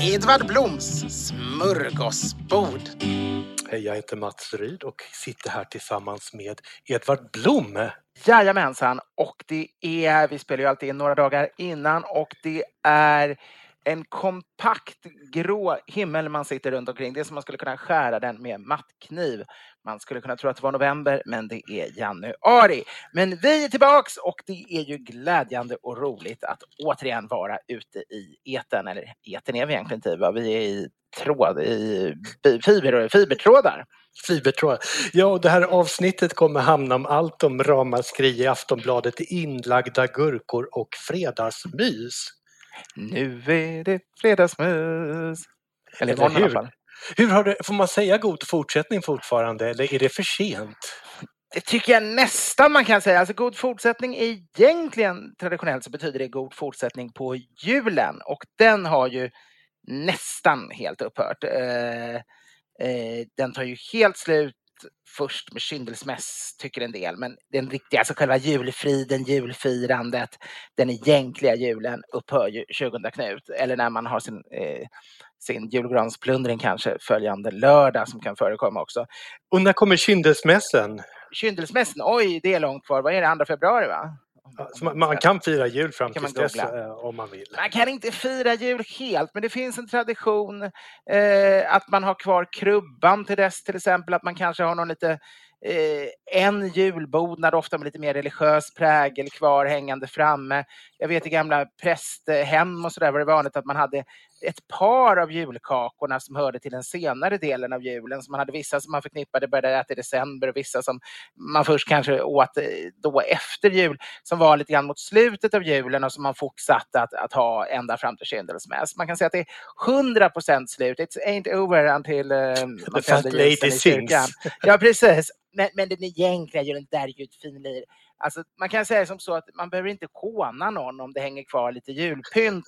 Edvard Bloms smörgåsbord. Hej, jag heter Mats Ryd och sitter här tillsammans med Edvard Blom. Jajamensan, och det är, vi spelar ju alltid in några dagar innan och det är en kompakt grå himmel man sitter runt omkring. Det är som man skulle kunna skära den med mattkniv. Man skulle kunna tro att det var november, men det är januari. Men vi är tillbaks och det är ju glädjande och roligt att återigen vara ute i eten. Eller eten är vi egentligen inte, va? vi är i tråd, i fiber, fibertrådar. Fibertrådar. Ja, och det här avsnittet kommer hamna om allt om ramaskri i Aftonbladet, inlagda gurkor och fredagsmys. Nu är det fredagsmys. Eller imorgon i alla fall. Hur har det, får man säga god fortsättning fortfarande eller är det för sent? Det tycker jag nästan man kan säga. Alltså god fortsättning egentligen traditionellt så betyder det god fortsättning på julen och den har ju nästan helt upphört. Eh, eh, den tar ju helt slut först med kyndelsmäss, tycker en del. Men den riktiga, alltså själva julfriden, julfirandet, den egentliga julen upphör ju 20 Knut. Eller när man har sin, eh, sin julgransplundring kanske följande lördag som kan förekomma också. Och när kommer kyndelsmässen? Kyndelsmässen, oj, det är långt kvar. Vad är det, 2 februari va? Alltså man, man, kan fira jul fram till dess eh, om man vill. Man kan inte fira jul helt, men det finns en tradition eh, att man har kvar krubban till dess till exempel, att man kanske har någon lite eh, en julbonad, ofta med lite mer religiös prägel kvar hängande framme. Jag vet i gamla prästhem och sådär var det vanligt att man hade ett par av julkakorna som hörde till den senare delen av julen. Så man hade vissa som man förknippade började äta i december och vissa som man först kanske åt eh, då efter jul som var lite grann mot slutet av julen och som man fortsatte att, att ha ända fram till kyndelsmäss. Man kan säga att det är 100 procent slut. It ain't over until uh, man tänder ljusen i kyrkan. Ja, precis. Men, men den egentliga julen, där är ju ett finlir. Alltså, man kan säga som så att man behöver inte håna någon om det hänger kvar lite julpynt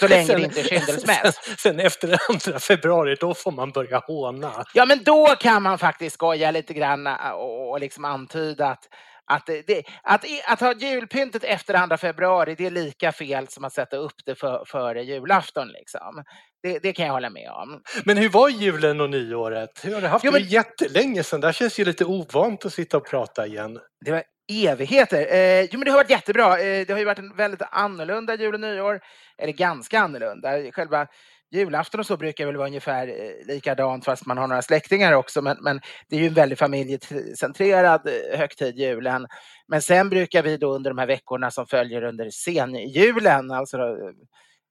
så länge sen, det inte är kyndelsmäss. Sen, sen efter andra februari, då får man börja håna. Ja, men då kan man faktiskt skoja lite grann och, och liksom antyda att att, det, att, att ha julpyntet efter andra februari, det är lika fel som att sätta upp det för, före julafton. Liksom. Det, det, kan jag hålla med om. Men hur var julen och nyåret? Hur har det haft jo, men... det jättelänge sedan. Det känns ju lite ovant att sitta och prata igen. Det var evigheter. Eh, jo, men det har varit jättebra. Eh, det har ju varit en väldigt annorlunda jul och nyår. Eller ganska annorlunda. Själva julafton och så brukar väl vara ungefär eh, likadant fast man har några släktingar också. Men, men det är ju en väldigt familjecentrerad eh, högtid, julen. Men sen brukar vi då under de här veckorna som följer under senjulen, alltså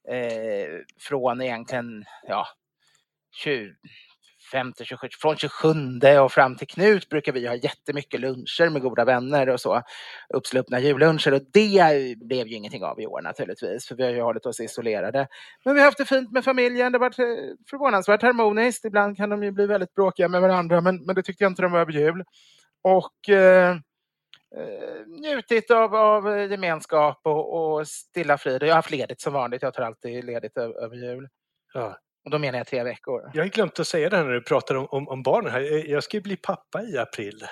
eh, från egentligen ja, 20, 25, 27, från 27 och fram till Knut brukar vi ha jättemycket luncher med goda vänner och så. Uppsluppna julluncher och det blev ju ingenting av i år naturligtvis, för vi har ju hållit oss isolerade. Men vi har haft det fint med familjen, det har varit eh, förvånansvärt harmoniskt. Ibland kan de ju bli väldigt bråkiga med varandra, men, men det tyckte jag inte de var över jul. Och eh, eh njutit av, av gemenskap och, och stilla frid. Jag har haft ledigt som vanligt. Jag tar alltid ledigt över, över jul. Ja. Och då menar jag tre veckor. Jag har glömt att säga det här när du pratar om, om, om barnen här. Jag ska ju bli pappa i april.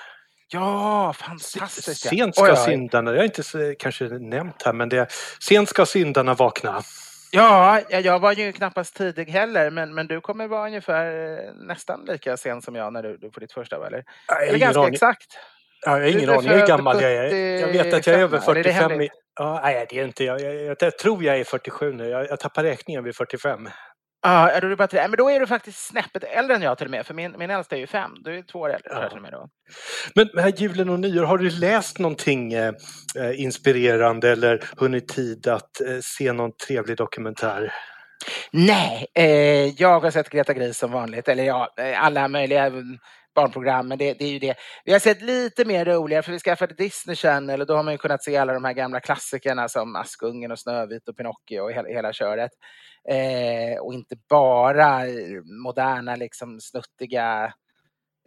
Ja, fantastiskt. Sent ska syndarna, jag har inte så, kanske nämnt här, men det, sent ska syndarna vakna. Ja, jag var ju knappast tidig heller, men, men du kommer vara ungefär eh, nästan lika sen som jag när du, du får ditt första, eller? eller ganska aning. exakt. Ja, jag har ingen aning hur gammal jag är. Jag vet att jag är över 45. Är det ja, nej, det är inte jag. Jag, jag. jag, tror jag är 47 nu. Jag, jag tappar räkningen vid 45. Ja, är du bara tre? Men då är du faktiskt snäppet äldre än jag till och med, för min, min äldsta är ju fem. Du är två år äldre ja. till och med då. Men här julen och nyår, har du läst någonting eh, inspirerande eller hunnit tid att eh, se någon trevlig dokumentär? Nej, eh, jag har sett Greta Gris som vanligt, eller ja, alla möjliga barnprogram, men det, det, är ju det. Vi har sett lite mer roligare, för vi skaffade Disney Channel och då har man ju kunnat se alla de här gamla klassikerna som Askungen och Snövit och Pinocchio och hela, hela köret. Eh, och inte bara moderna, liksom snuttiga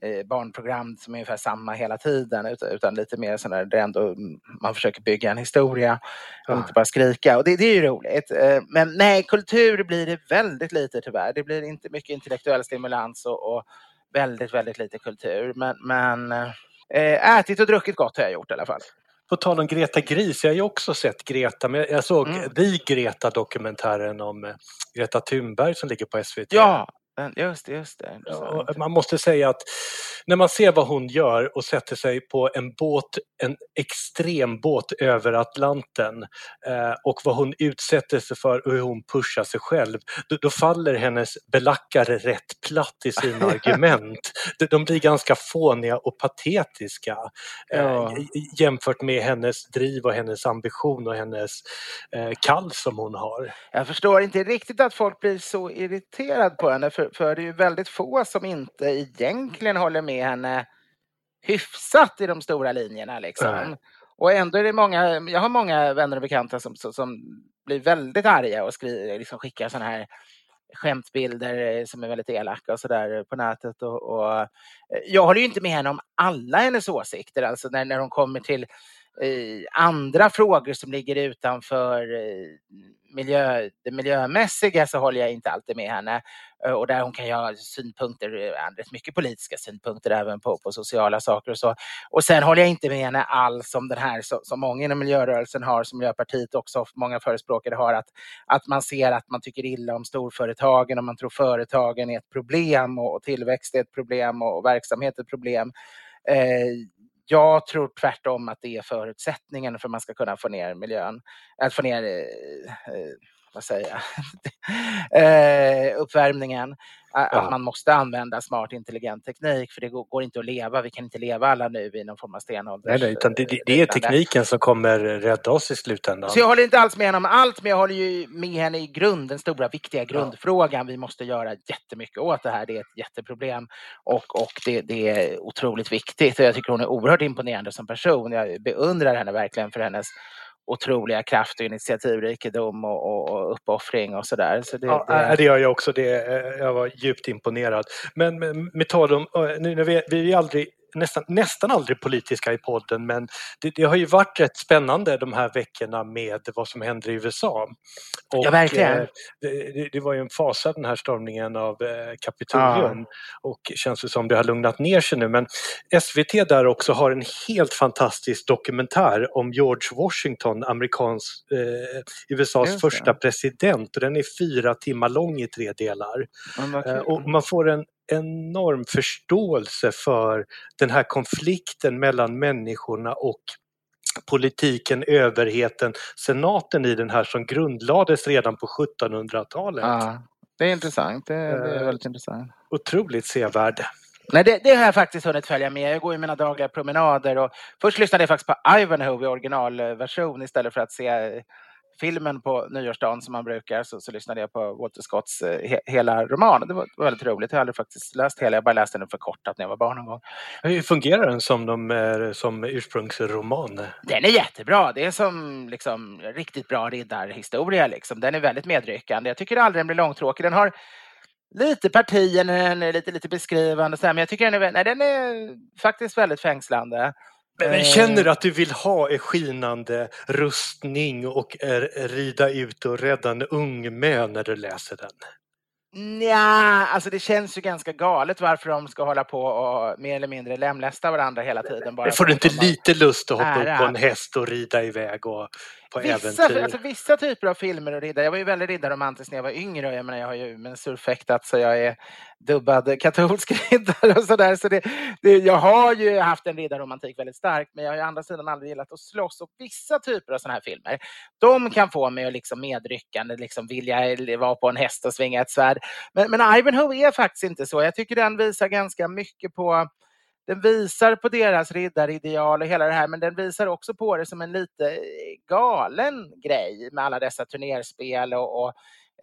eh, barnprogram som är ungefär samma hela tiden utan, utan lite mer sådana där ändå man försöker bygga en historia och ja. inte bara skrika. Och det, det är ju roligt. Eh, men nej, kultur blir det väldigt lite tyvärr. Det blir inte mycket intellektuell stimulans och, och väldigt, väldigt lite kultur. Men, men äh, ätit och druckit gott har jag gjort i alla fall. På tal om Greta Gris, jag har ju också sett Greta, men jag såg mm. The Greta-dokumentären om eh, Greta Thunberg som ligger på SVT. Ja, Just det, just det. Ja, man måste säga att när man ser vad hon gör och sätter sig på en båt, en extrem båt över Atlanten eh, och vad hon utsätter sig för och hur hon pushar sig själv, då, då faller hennes belackare rätt platt i sina argument. De, de blir ganska fåniga och patetiska eh, ja. jämfört med hennes driv och hennes ambition och hennes eh, kall som hon har. Jag förstår inte riktigt att folk blir så irriterade på henne för för, det är ju väldigt få som inte egentligen håller med henne hyfsat i de stora linjerna. Liksom. Och ändå är det många, jag har många vänner och bekanta som, som, som blir väldigt arga och skriver, liksom skickar sådana här skämtbilder som är väldigt elaka och sådär på nätet. Och, och, eh, jag håller ju inte med henne om alla hennes åsikter, alltså när, när hon kommer till eh, andra frågor som ligger utanför eh, miljö, det miljömässiga så håller jag inte alltid med henne. Eh, och där hon kan ha synpunkter, eh, rätt mycket politiska synpunkter även på, på sociala saker och så. Och sen håller jag inte med henne alls om den här som många inom miljörörelsen har, som Miljöpartiet också många förespråkare har, att, att man ser att man tycker illa om storföretagen och man tror företagen är ett problem och, och tillväxt är ett problem och, och verksamhet är ett problem. Eh, jag tror tvärtom att det är förutsättningen för att man ska kunna få ner miljön, att få ner eh, eh säger jag, eh, uppvärmningen. Att ja. man måste använda smart intelligent teknik för det går, inte att leva. Vi kan inte leva alla nu i någon form av stenålder. Nej, nej, utan det, det, är tekniken som kommer rädda oss i slutändan. Så jag håller inte alls med henne om allt, men jag håller ju med henne i grund, den stora viktiga grundfrågan. Vi måste göra jättemycket åt det här. Det är ett jätteproblem och, och det, det är otroligt viktigt. Jag tycker hon är oerhört imponerande som person. Jag beundrar henne verkligen för hennes otroliga kraft och initiativrikedom och, och, och uppoffring och sådär. Så det, ja, det... det gör jag också. Det, jag var djupt imponerad. Men med, med tal om, nu när vi, vi är aldrig nästan, nästan aldrig politiska i podden men det, det, har ju varit rätt spännande de här veckorna med vad som händer i USA. Och, ja, verkligen. Eh, det, det, var ju en fasa den här stormningen av eh, Kapitolium ja. och känns det som det har lugnat ner sig nu men SVT där också har en helt fantastisk dokumentär om George Washington, amerikansk, eh, USAs första president och den är fyra timmar lång i tre delar. Eh, och man får en enorm förståelse för den här konflikten mellan människorna och politiken, överheten, senaten i den här som grundlades redan på 1700-talet. Ja, det är intressant. Det är, det är väldigt intressant. Otroligt sevärd. Nej, det, det, har jag faktiskt hunnit följa med. Jag går ju mina dagliga promenader och först lyssnade jag faktiskt på Ivanhoe i originalversion istället för att se filmen på nyårsdagen som man brukar så, så lyssnade jag på Walter Scotts eh, he, hela roman. Det var, väldigt roligt. Jag har aldrig faktiskt läst hela, jag bara läste den förkortat när jag var barn någon gång. Hur fungerar den som, de, som ursprungsroman? Den är jättebra. Det är som liksom, riktigt bra riddarhistoria. Liksom. Den är väldigt medryckande. Jag tycker aldrig den blir långtråkig. Den har lite partier, den är lite, lite beskrivande, så här, men jag tycker den är, nej, den är faktiskt väldigt fängslande. Men, men känner du att du vill ha en skinande rustning och är, rida ut och rädda en ung mö när du läser den? Nja, alltså det känns ju ganska galet varför de ska hålla på och mer eller mindre lemlästa varandra hela tiden. Bara får du inte lite lust att hoppa upp på en häst och rida iväg och på vissa, äventyr? Alltså, vissa typer av filmer och riddare. Jag var ju väldigt riddarromantisk när jag var yngre. Jag, menar, jag har ju men surfäktat så jag är dubbad katolsk riddare och sådär. Så det, det, jag har ju haft en riddarromantik väldigt starkt men jag har ju andra sidan aldrig gillat att slåss. Och vissa typer av sådana här filmer, de kan få mig att liksom medryckande liksom vilja vara på en häst och svinga ett svärd. Men, men Ivanhoe är faktiskt inte så. Jag tycker den visar ganska mycket på den visar på deras riddarideal och hela det här, men den visar också på det som en lite galen grej med alla dessa turnerspel och, och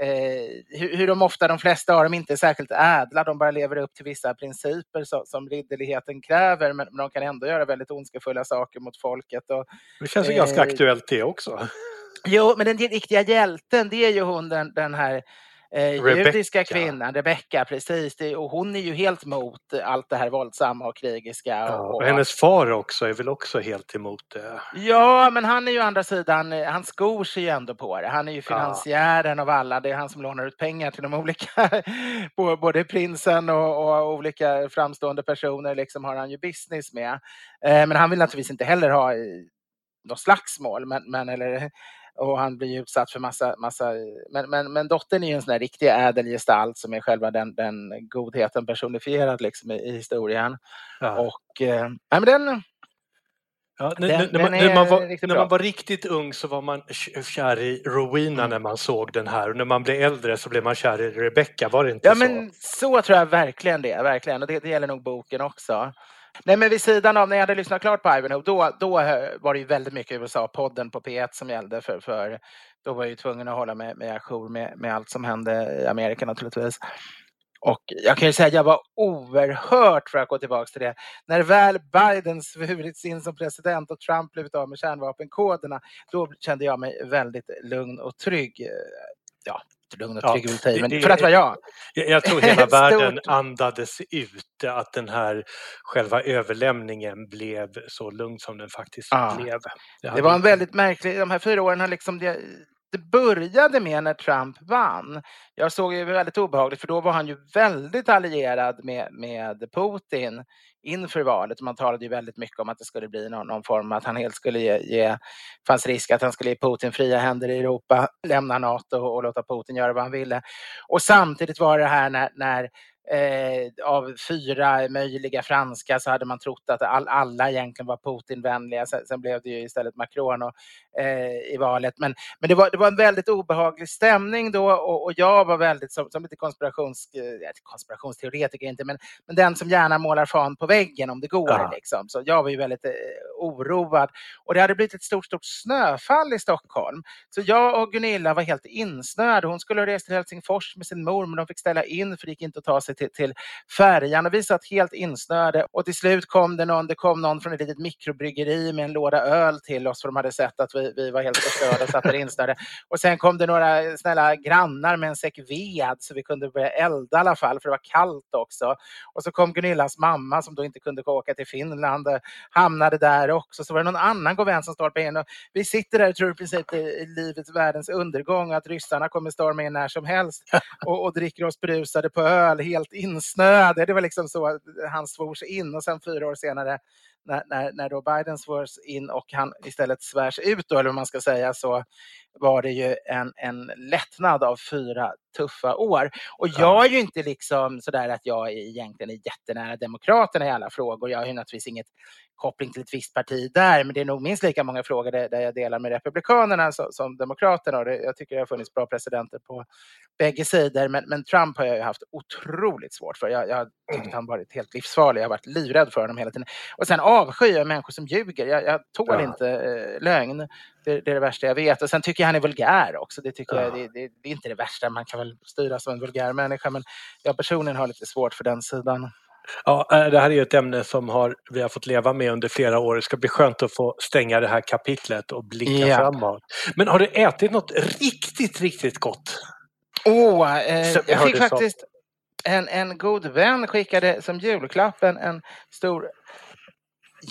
eh, hur, hur de ofta, de flesta av dem, inte är särskilt ädla. De bara lever upp till vissa principer så, som ridderligheten kräver, men, men, de kan ändå göra väldigt ondskefulla saker mot folket. Och, det känns ju eh, ganska aktuellt det också. Jo, men den riktiga hjälten, det är ju hon den, den här eh, judiska kvinnan, Rebecka, precis. Det, och hon är ju helt emot allt det här våldsamma och krigiska. Ja, och, och, hennes far också är väl också helt emot det? Ja, men han är ju å andra sidan, han skor sig ju ändå på det. Han är ju finansiären ja. av alla. Det är han som lånar ut pengar till de olika, både prinsen och, och olika framstående personer liksom har han ju business med. Eh, men han vill naturligtvis inte heller ha något slagsmål, men, men eller och han blir utsatt för massa, massa men, men, men dottern är ju en sån där riktig ädel gestalt som är själva den, den godheten personifierad liksom i, i historien. Ja. Och, eh, men den, Ja, den, när, man, när, man var, när man var riktigt ung så var man kär i Rowena mm. när man såg den här och när man blev äldre så blev man kär i Rebecca, var det inte ja, så? Men så tror jag verkligen det, verkligen. Och det, det gäller nog boken också. Nej, men vid sidan av när jag hade lyssnat klart på Ivanhoe, då, då eh, var det ju väldigt mycket USA-podden på P1 som gällde. För, för då var jag ju tvungen att hålla mig med ajour med, med allt som hände i Amerika naturligtvis. Och jag kan ju säga att jag var oerhört, för att gå tillbaka till det, när väl Biden svurits in som president och Trump blivit av med kärnvapenkoderna, då kände jag mig väldigt lugn och trygg. Ja, lugn och trygg ja, det, men för att vara jag. Jag tror hela världen andades ut att den här själva överlämningen blev så lugn som den faktiskt ja. blev. Det, det var en väldigt märklig, de här fyra åren har liksom det, det började med när Trump vann. Jag såg det väldigt obehagligt för då var han ju väldigt allierad med, med Putin inför valet. Man talade ju väldigt mycket om att det skulle bli någon, någon form, att han helt skulle ge, ge, fanns risk att han skulle ge Putin fria händer i Europa, lämna NATO och, och låta Putin göra vad han ville. Och samtidigt var det här när, när eh, av fyra möjliga franska så hade man trott att all, alla egentligen var Putinvänliga. Sen, sen blev det ju istället Macron och, eh, i valet. Men, men det, var, det var en väldigt obehaglig stämning då och, och jag var väldigt som, som lite konspirations, eh, konspirationsteoretiker, inte, men, men den som gärna målar fan på väggen om det går. Ja. Liksom. Så jag var ju väldigt eh, oroad. Och det hade blivit ett stort, stort snöfall i Stockholm. Så jag och Gunilla var helt insnöade. Hon skulle ha rest till Helsingfors med sin mor, men de fick ställa in för det gick inte att ta sig till, till färjan. Och vi satt helt insnöade. Och till slut kom det någon, det kom någon från ett litet mikrobryggeri med en låda öl till oss, för de hade sett att vi, vi var helt förstörda och satt där insnöade. Och sen kom det några snälla grannar med en säck ved så vi kunde börja elda i alla fall, för det var kallt också. Och så kom Gunillas mamma som då inte kunde åka till Finland, hamnade där också. Så var det någon annan god vän som stormade in. Och vi sitter där och tror i princip i livets världens undergång att ryssarna kommer storma in när som helst och, och dricker oss berusade på öl, helt insnöade. Det var liksom så han svors in och sen fyra år senare när, när, när då Biden svors in och han istället svärs ut, då, eller vad man ska säga, så var det ju en, en lättnad av fyra tuffa år. Och jag är ju inte liksom sådär att jag egentligen är jättenära Demokraterna i alla frågor. Jag har ju naturligtvis inget koppling till ett visst parti där, men det är nog minst lika många frågor där, jag delar med Republikanerna som, Demokraterna. Och jag tycker det har funnits bra presidenter på bägge sidor, men, men Trump har jag ju haft otroligt svårt för. Jag, jag tyckte han varit helt livsfarlig. Jag har varit livrädd för honom hela tiden. Och sen avskyr människor som ljuger. Jag, jag tål ja. inte eh, lögn. Det, det, är det värsta jag vet. Och sen tycker jag han är vulgär också. Det, tycker Ja. jag, det, det, det är inte det värsta. Man kan väl styra som en vulgär människa. Men jag personligen har lite svårt för den sidan. Ja, eh, det här är ju ett ämne som har, vi har fått leva med under flera år. Det ska bli skönt att få stänga det här kapitlet och blicka Ja. framåt. Men har du ätit något riktigt, riktigt gott? Åh, eh, Som jag jag fick så. faktiskt en, en god vän skickade som julklapp en, en stor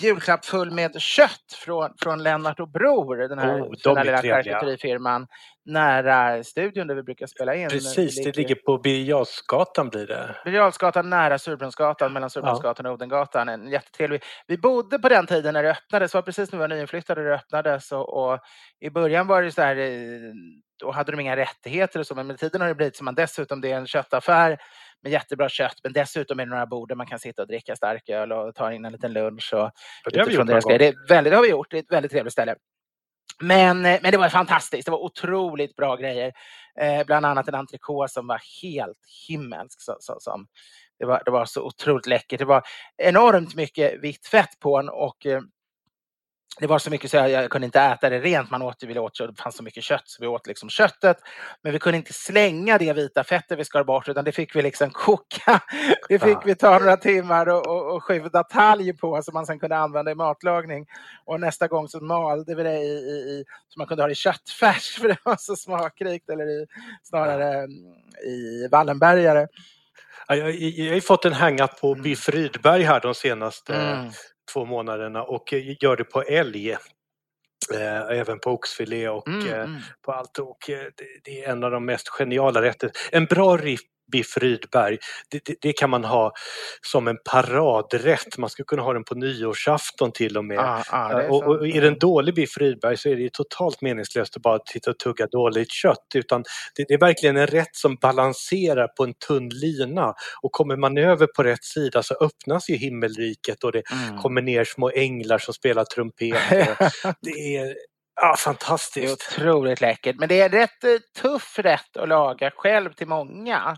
julklapp full med kött från, från Lennart och Bror, den här Oh, de fina är lilla charkuterifirman nära studion där vi brukar spela in. Precis, det ligger på Birger blir det. Birger nära Surbrunnsgatan, mellan Surbrunnsgatan och Odengatan. En jättetrevlig. Vi bodde på den tiden när det öppnades, det var precis när vi var nyinflyttade det öppnades. Och, och I början var det så här, eh, då hade de inga rättigheter och så, men med tiden har det blivit som man dessutom, det är en köttaffär med jättebra kött, men dessutom är det några bord där man kan sitta och dricka starköl och ta in en liten lunch. Och, det har vi gjort deras det, är väldigt, det har vi gjort, det är ett väldigt trevligt ställe. Men, eh, men det var fantastiskt, det var otroligt bra grejer. Eh, bland annat en entrecote som var helt himmelsk. Så, så, som, det, var, det var så otroligt läckert. Det var enormt mycket vitt fett på den och eh, det var så mycket så jag, jag kunde inte äta det rent. Man åt, vi åt, det fanns så mycket kött så vi åt liksom köttet. Men vi kunde inte slänga det vita fettet vi skar bort utan det fick vi liksom koka. Det fick vi ta några timmar och, och, och skjuta talg på som man sen kunde använda i matlagning. Och nästa gång så malde vi det i, i, i så man kunde ha det i köttfärs för det var så smakrikt. Eller i, snarare mm, i Wallenbergare. Ja, Jag, jag, jag har ju fått en hänga på Biff Rydberg här de senaste Mm. Två månaderna och eh, gör det på älg. Eh, även på oxfilé och Mm, eh, mm. på allt. Och det, är en av de mest geniala rätter. En bra riff Biff Rydberg, det, det, det kan man ha som en paradrätt. Man skulle kunna ha den på nyårsafton till och med. Ja, det är och, och är den dålig Biff Rydberg så är det ju totalt meningslöst att bara titta och tugga dåligt kött. Utan det, det är verkligen en rätt som balanserar på en tunn lina. Och kommer man över på rätt sida så öppnas ju himmelriket och det Mm. kommer ner små änglar som spelar trumpet. det är ja, Det är fantastiskt. otroligt läckert. Men det är en rätt eh, tuff rätt att laga själv till många.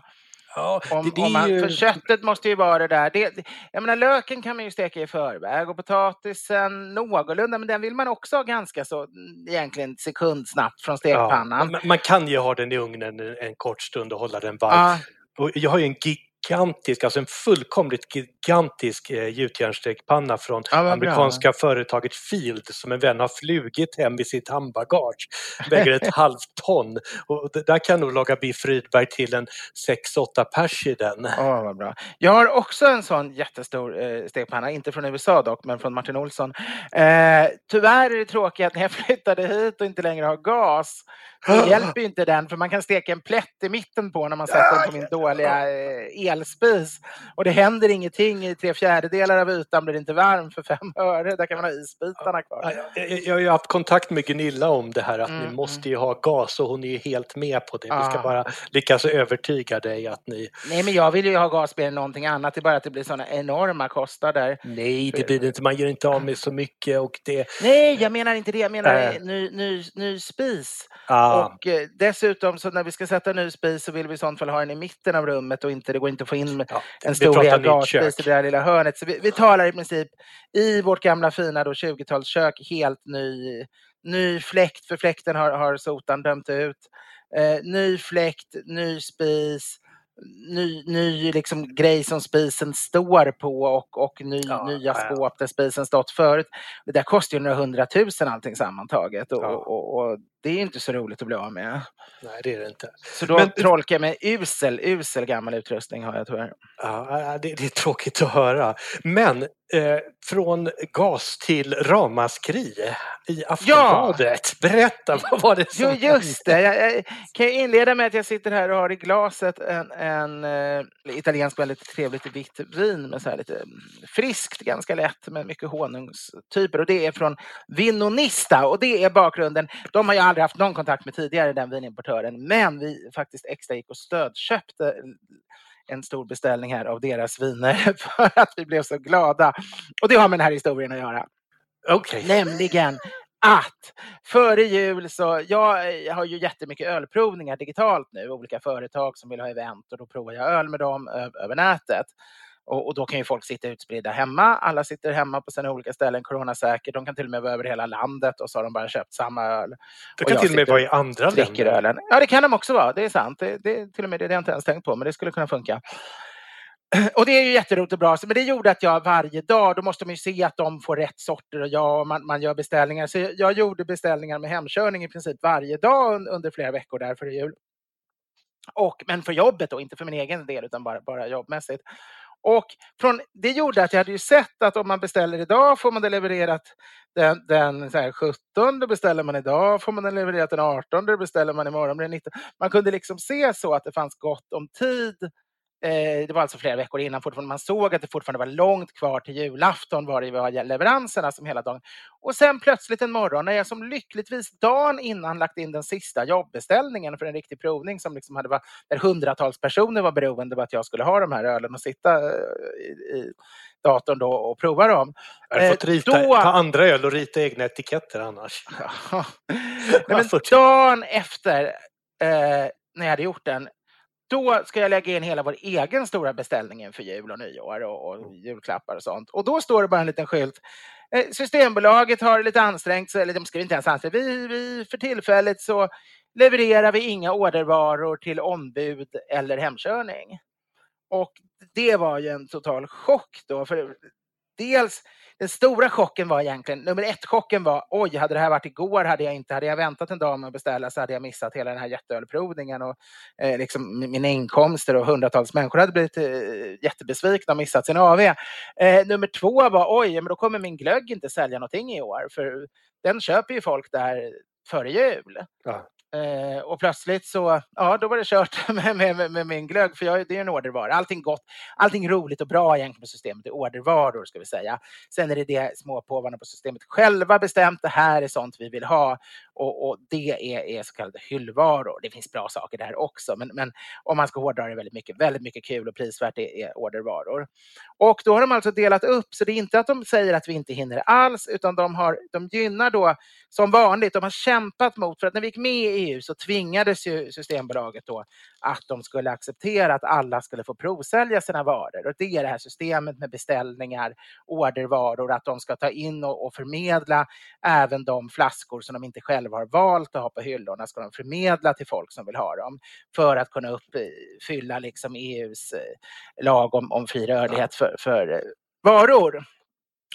Ja, Om, det, det om man, ju... För köttet måste ju vara det där. Det, jag menar, löken kan man ju steka i förväg och potatisen någorlunda, men den vill man också ha ganska så mm, egentligen sekundsnabbt från Ja, stekpannan. man, man kan ju ha den i ugnen en, en kort stund och hålla den varm. Ja, Och jag har ju en gigantisk, alltså en fullkomligt gigantisk eh, gjutjärnsstekpanna från Ja, vad bra. amerikanska företaget Field som en vän har flugit hem i sitt handbagage. Väger ett halvt ton. Och där kan nog laga biff Rydberg till en 6-8 pers i den. Åh, vad bra. Jag har också en sån jättestor eh, stekpanna, inte från USA dock, men från Martin Olsson. Eh, tyvärr är det tråkigt att när jag flyttade hit och inte längre har gas, så hjälper ju inte den, för man kan steka en plätt i mitten på när man sätter den på min dåliga eh, elspis. Och det händer ingenting, i tre fjärdedelar av ytan blir inte varm för fem öre. Där kan man ha isbitarna kvar. Jag, jag, jag har ju haft kontakt med Gunilla om det här att Mm, ni måste ju ha gas och hon är ju helt med på det. Vi ska Ah. bara lyckas övertyga dig att ni... Nej, men jag vill ju ha gas mer än någonting annat. Det är bara att det blir såna enorma kostnader. Nej, det blir det inte. Man gör inte av med så mycket och det... Nej, jag menar inte det. Jag menar Äh. ny, ny, ny spis. Ah. Och eh, dessutom så när vi ska sätta ny spis så vill vi i sånt fall ha den i mitten av rummet och inte, det går inte att få in Ja, en stor hel kök. i det där lilla hörnet. Så vi, vi talar i princip i vårt gamla fina då 20-talskök helt ny, ny fläkt, för fläkten har, har sotan dömt ut. Eh, ny fläkt, ny spis, ny, ny liksom grej som spisen står på och, och ny, Ja, nya ja, ja. skåp där spisen stått förut. Det där kostar ju några hundratusen allting sammantaget och, Ja. och, och, och det är inte så roligt att bli av med. Nej, det är det inte. Så då Men- tolkar jag med usel, usel gammal utrustning har jag tyvärr. Ja, det, det är tråkigt att höra. Men eh, från gas till ramaskri i Aftonbladet. Berätta, vad var det som Jo, just det. Jag, jag kan inleda med att jag sitter här och har i glaset en, en eh, italiensk väldigt trevligt vitt vin med så här lite mm, friskt, ganska lätt med mycket honungstyper. Och det är från Vinonista och det är bakgrunden. De har jag aldrig haft någon kontakt med tidigare, den vinimportören. Men vi faktiskt extra gick och stödköpte en stor beställning här av deras viner för att vi blev så glada. Och det har med den här historien att göra. Okej. Nämligen att före jul så, jag, jag har ju jättemycket ölprovningar digitalt nu, olika företag som vill ha event och då provar jag öl med dem över nätet. Och, och, då kan ju folk sitta utspridda hemma. Alla sitter hemma på sina olika ställen, coronasäkert. De kan till och med vara över hela landet och så har de bara köpt samma öl. Det kan till och med vara i andra länder. Ölen. Ja, det kan de också vara. Det är sant. Det, det, till och med det har jag inte ens tänkt på, men det skulle kunna funka. Och det är ju jätteroligt och bra. Men det gjorde att jag varje dag, då måste man ju se att de får rätt sorter och ja, man, man gör beställningar. Så jag gjorde beställningar med hemkörning i princip varje dag under flera veckor där före jul. Och, men för jobbet då, inte för min egen del utan bara, bara jobbmässigt. Och från, det gjorde att jag hade ju sett att om man beställer idag får man det levererat den, den så här, 17, då beställer man idag, får man det levererat den 18, då beställer man imorgon, den 19. Man kunde liksom se så att det fanns gott om tid det var alltså flera veckor innan fortfarande. Man såg att det fortfarande var långt kvar till julafton var det var leveranserna som hela dagen. Och sen plötsligt en morgon när jag som lyckligtvis dagen innan lagt in den sista jobbbeställningen för en riktig provning som liksom hade varit, där hundratals personer var beroende av att jag skulle ha de här ölen och sitta eh, i, i datorn då och prova dem. Jag har fått eh, rita, då... ta andra öl och rita egna etiketter annars. Nej, men dagen efter eh, när jag hade gjort den då ska jag lägga in hela vår egen stora beställning inför jul och nyår och, och mm. julklappar och sånt. Och då står det bara en liten skylt. Eh, Systembolaget har lite ansträngt sig, eller de skriver inte ens ansträngt vi, vi, För tillfället så levererar vi inga ordervaror till ombud eller hemkörning. Och det var ju en total chock då. För dels den stora chocken var egentligen, nummer ett-chocken var oj, hade det här varit igår hade jag inte, hade jag väntat en dag med att beställa så hade jag missat hela den här jätteölprovningen och eh, liksom mina inkomster och hundratals människor hade blivit eh, jättebesvikna och missat sin AV. Eh, nummer två var oj, men då kommer min glögg inte sälja någonting i år för den köper ju folk där före jul. Ja. Eh, och plötsligt så, ja, då var det kört med, med, med min glögg, för jag, det är en ordervara. Allting gott, allting roligt och bra egentligen på systemet är ordervaror, ska vi säga. Sen är det det småpåvarna på systemet själva bestämt, det här är sånt vi vill ha. Och, och det är, är, så kallade hyllvaror. Det finns bra saker där också, men, men om man ska hårdra det väldigt mycket, väldigt mycket kul och prisvärt det är ordervaror. Och då har de alltså delat upp, så det är inte att de säger att vi inte hinner alls, utan de, har, de gynnar då som vanligt, de har kämpat mot, för att när vi gick med i EU så tvingades ju Systembolaget då att de skulle acceptera att alla skulle få provsälja sina varor. Och det är det här systemet med beställningar, ordervaror, att de ska ta in och, och förmedla även de flaskor som de inte själva har valt att ha på hyllorna, ska de förmedla till folk som vill ha dem för att kunna uppfylla liksom EUs eh, lag om, om fri rörlighet för, för eh, varor.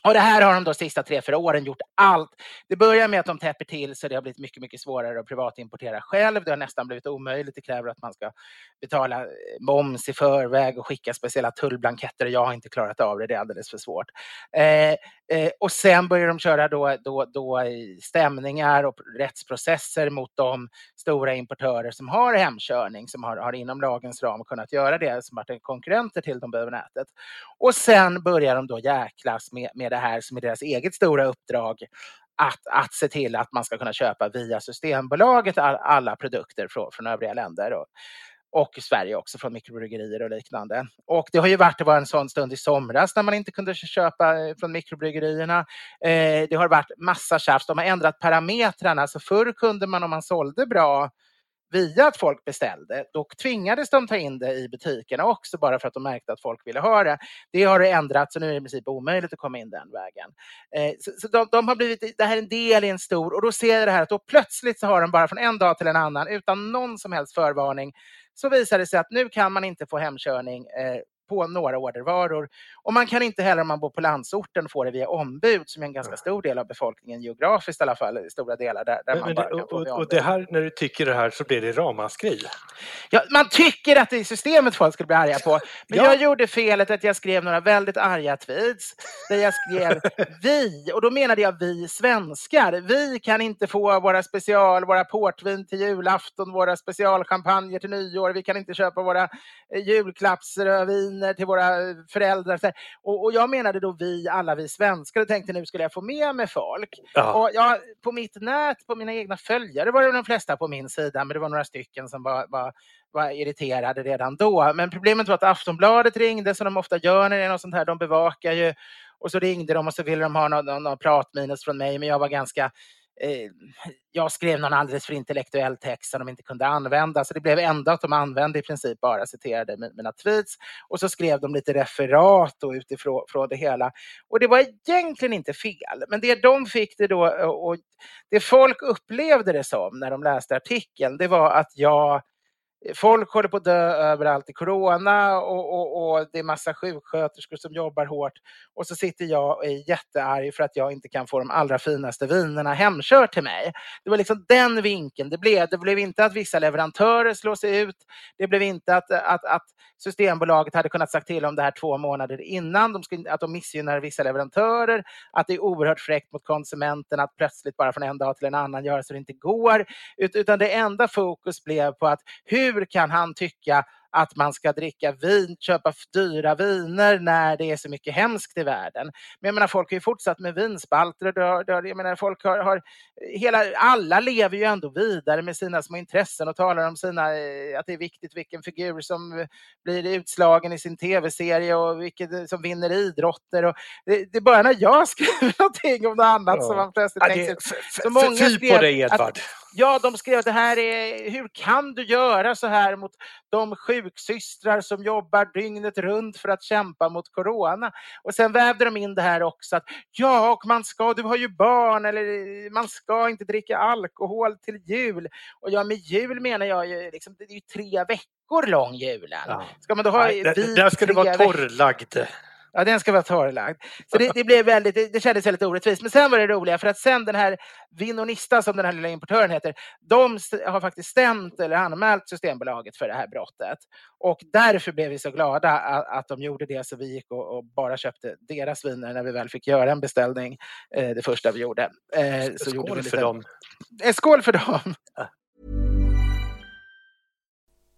Och det här har de då sista tre, fyra åren gjort allt. Det börjar med att de täpper till så det har blivit mycket, mycket svårare att privatimportera själv. Det har nästan blivit omöjligt. Det kräver att man ska betala eh, moms i förväg och skicka speciella tullblanketter. Jag har inte klarat av det, det är alldeles för svårt. Eh, eh, och sen börjar de köra då, då, då stämningar och rättsprocesser mot de stora importörer som har hemkörning, som har, har inom lagens ram kunnat göra det, som varit konkurrenter till dem över nätet. Och sen börjar de då jäklas med, med det här som är deras eget stora uppdrag, att, att se till att man ska kunna köpa via Systembolaget alla produkter från, från övriga länder. Och, och Sverige också från mikrobryggerier och liknande. Och det har ju varit, det var en sån stund i somras när man inte kunde köpa eh, från mikrobryggerierna. Eh, det har varit massa tjafs, de har ändrat parametrarna. Så förr kunde man om man sålde bra via att folk beställde, då tvingades de ta in det i butikerna också bara för att de märkte att folk ville ha det. Det har ändrats och nu är det i princip omöjligt att komma in den vägen. Eh, så, så de, de, har blivit, det här är en del i en stor och då ser jag det här att då plötsligt så har de bara från en dag till en annan utan någon som helst förvarning så visar det sig att nu kan man inte få hemkörning eh, på några ordervaror. Och man kan inte heller om man bor på landsorten få det via ombud som är en ganska stor del av befolkningen geografiskt i alla fall, i stora delar där, där man bara kan få och, och det här, när du tycker det här så blir det ramaskri? Ja, man tycker att det är systemet folk skulle bli arga på. Men ja. jag gjorde felet att jag skrev några väldigt arga tweets där jag skrev vi, och då menade jag vi svenskar. Vi kan inte få våra special, våra portvin till julafton, våra specialchampagner till nyår. Vi kan inte köpa våra eh, julklappsrödvin vänner, till våra föräldrar. Och, och, jag menade då vi, alla vi svenskar och tänkte nu skulle jag få med mig folk. Ja. Och jag, på mitt nät, på mina egna följare var det de flesta på min sida, men det var några stycken som var, var var irriterade redan då. Men problemet var att Aftonbladet ringde som de ofta gör när det är något sånt här. De bevakar ju och så ringde de och så ville de ha någon, någon, någon pratminus från mig, men jag var ganska Eh, jag skrev någon alldeles för intellektuell text som de inte kunde använda, så det blev ändå att de använde i princip bara citerade mina tweets. Och så skrev de lite referat då utifrån från det hela. Och det var egentligen inte fel, men det de fick det då och det folk upplevde det som när de läste artikeln, det var att jag folk håller på att dö överallt i corona och, och, och, det är massa sjuksköterskor som jobbar hårt. Och så sitter jag och är jättearg för att jag inte kan få de allra finaste vinerna hemkört till mig. Det var liksom den vinkeln det blev. Det blev inte att vissa leverantörer slås ut. Det blev inte att, att, att Systembolaget hade kunnat sagt till om det här två månader innan, de skulle, att de missgynnar vissa leverantörer, att det är oerhört fräckt mot konsumenten att plötsligt bara från en dag till en annan göra så det inte går. Utan det enda fokus blev på att hur kan han tycka att man ska dricka vin, köpa dyra viner när det är så mycket hemskt i världen. Men jag menar, folk har ju fortsatt med vinspalter och jag menar, folk har, har, hela, alla lever ju ändå vidare med sina små intressen och talar om sina, eh, att det är viktigt vilken figur som blir utslagen i sin tv-serie och vilket som vinner idrotter. Och det, det är bara när jag skriver någonting om något annat ja. som man plötsligt ja, tänker... Fy på dig Edvard! Att, ja, de skrev att det här är, hur kan du göra så här mot de sjuksystrar som jobbar dygnet runt för att kämpa mot corona. Och sen vävde de in det här också att ja, och man ska, du har ju barn eller man ska inte dricka alkohol till jul. Och ja, med jul menar jag ju, liksom, det är ju tre veckor lång julen. Ja. Ska man då ha Nej, det, där ska det vara torrlagd. Ja, den ska vara torrlagd. Så det, det, blev väldigt, det, det kändes väldigt orättvist. Men sen var det roliga, för att sen den här Vinonista, som den här lilla importören heter, de har faktiskt stämt eller anmält Systembolaget för det här brottet. Och därför blev vi så glada att, att de gjorde det, så vi gick och, och, bara köpte deras viner när vi väl fick göra en beställning, eh, det första vi gjorde. Eh, så skål gjorde vi lite, för dem! Eh, skål för dem!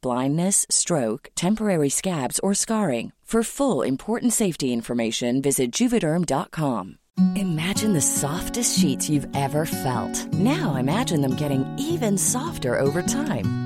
blindness, stroke, temporary scabs, or scarring. For full important safety information, visit juvederm.com. Imagine the softest sheets you've ever felt. Now imagine them getting even softer over time.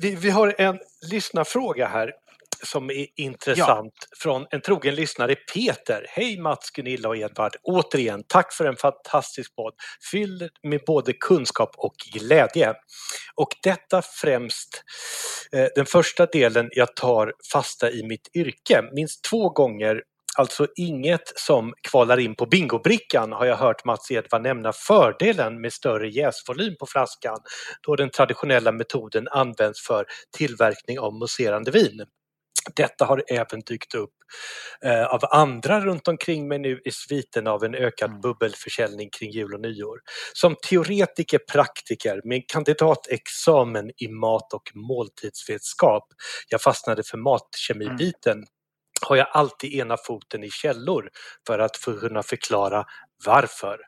Vi, vi, har en lyssnarfråga här som är intressant ja. från en trogen lyssnare, Peter. Hej Mats, Gunilla och Edvard! Återigen, tack för en fantastisk podd fylld med både kunskap och glädje. Och detta främst eh, den första delen jag tar fasta i mitt yrke. Minst två gånger Alltså inget som kvalar in på bingobrickan har jag hört Mats Edvard nämna fördelen med större jäsvolym på flaskan då den traditionella metoden används för tillverkning av mousserande vin. Detta har även dykt upp eh, av andra runt omkring mig nu i sviten av en ökad mm. bubbelförsäljning kring jul och nyår. Som teoretiker praktiker med kandidatexamen i mat och måltidsvetskap, jag fastnade för matkemibiten, mm. Har jag alltid ena foten i källor för att kunna förklara varför?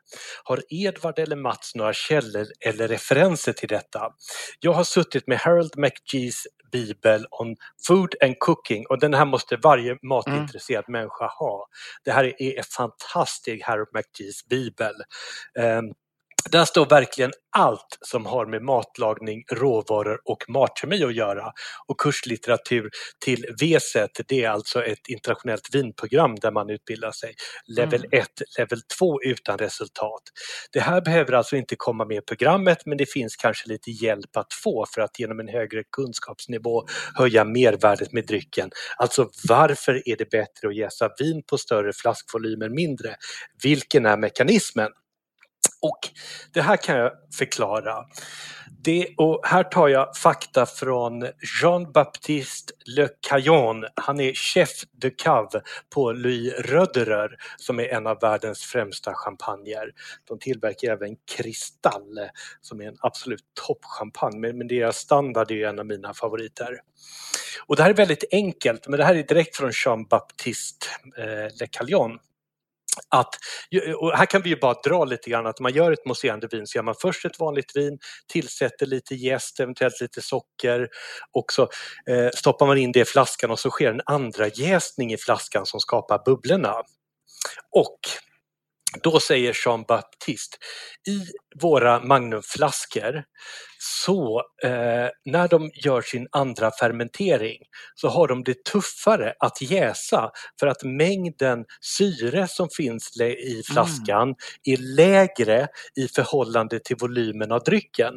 Har Edvard eller Mats några källor eller referenser till detta? Jag har suttit med Harold McGees bibel on food and cooking och den här måste varje matintresserad mm. människa ha. Det här är en fantastisk Harold McGees bibel. Um, där står verkligen allt som har med matlagning, råvaror och matkemi att göra. Och kurslitteratur till VSET, det är alltså ett internationellt vinprogram där man utbildar sig. Level 1, mm. level 2 utan resultat. Det här behöver alltså inte komma med i programmet men det finns kanske lite hjälp att få för att genom en högre kunskapsnivå höja mervärdet med drycken. Alltså varför är det bättre att jäsa vin på större flaskvolymer mindre? Vilken är mekanismen? Och det här kan jag förklara. Det, och här tar jag fakta från Jean-Baptiste Le Caillon. Han är chef de cave på Louis Röderer som är en av världens främsta champagner. De tillverkar även Kristall som är en absolut toppchampagne men, men deras standard är en av mina favoriter. Och det här är väldigt enkelt men det här är direkt från Jean-Baptiste eh, Le Caillon att, och här kan vi ju bara dra lite grann att man gör ett mousserande vin så gör man först ett vanligt vin, tillsätter lite jäst, eventuellt lite socker och så eh, stoppar man in det i flaskan och så sker en andra jäsning i flaskan som skapar bubblorna. Och då säger Jean Baptiste, i våra magnumflaskor så eh, när de gör sin andra fermentering så har de det tuffare att jäsa för att mängden syre som finns i flaskan mm. är lägre i förhållande till volymen av drycken.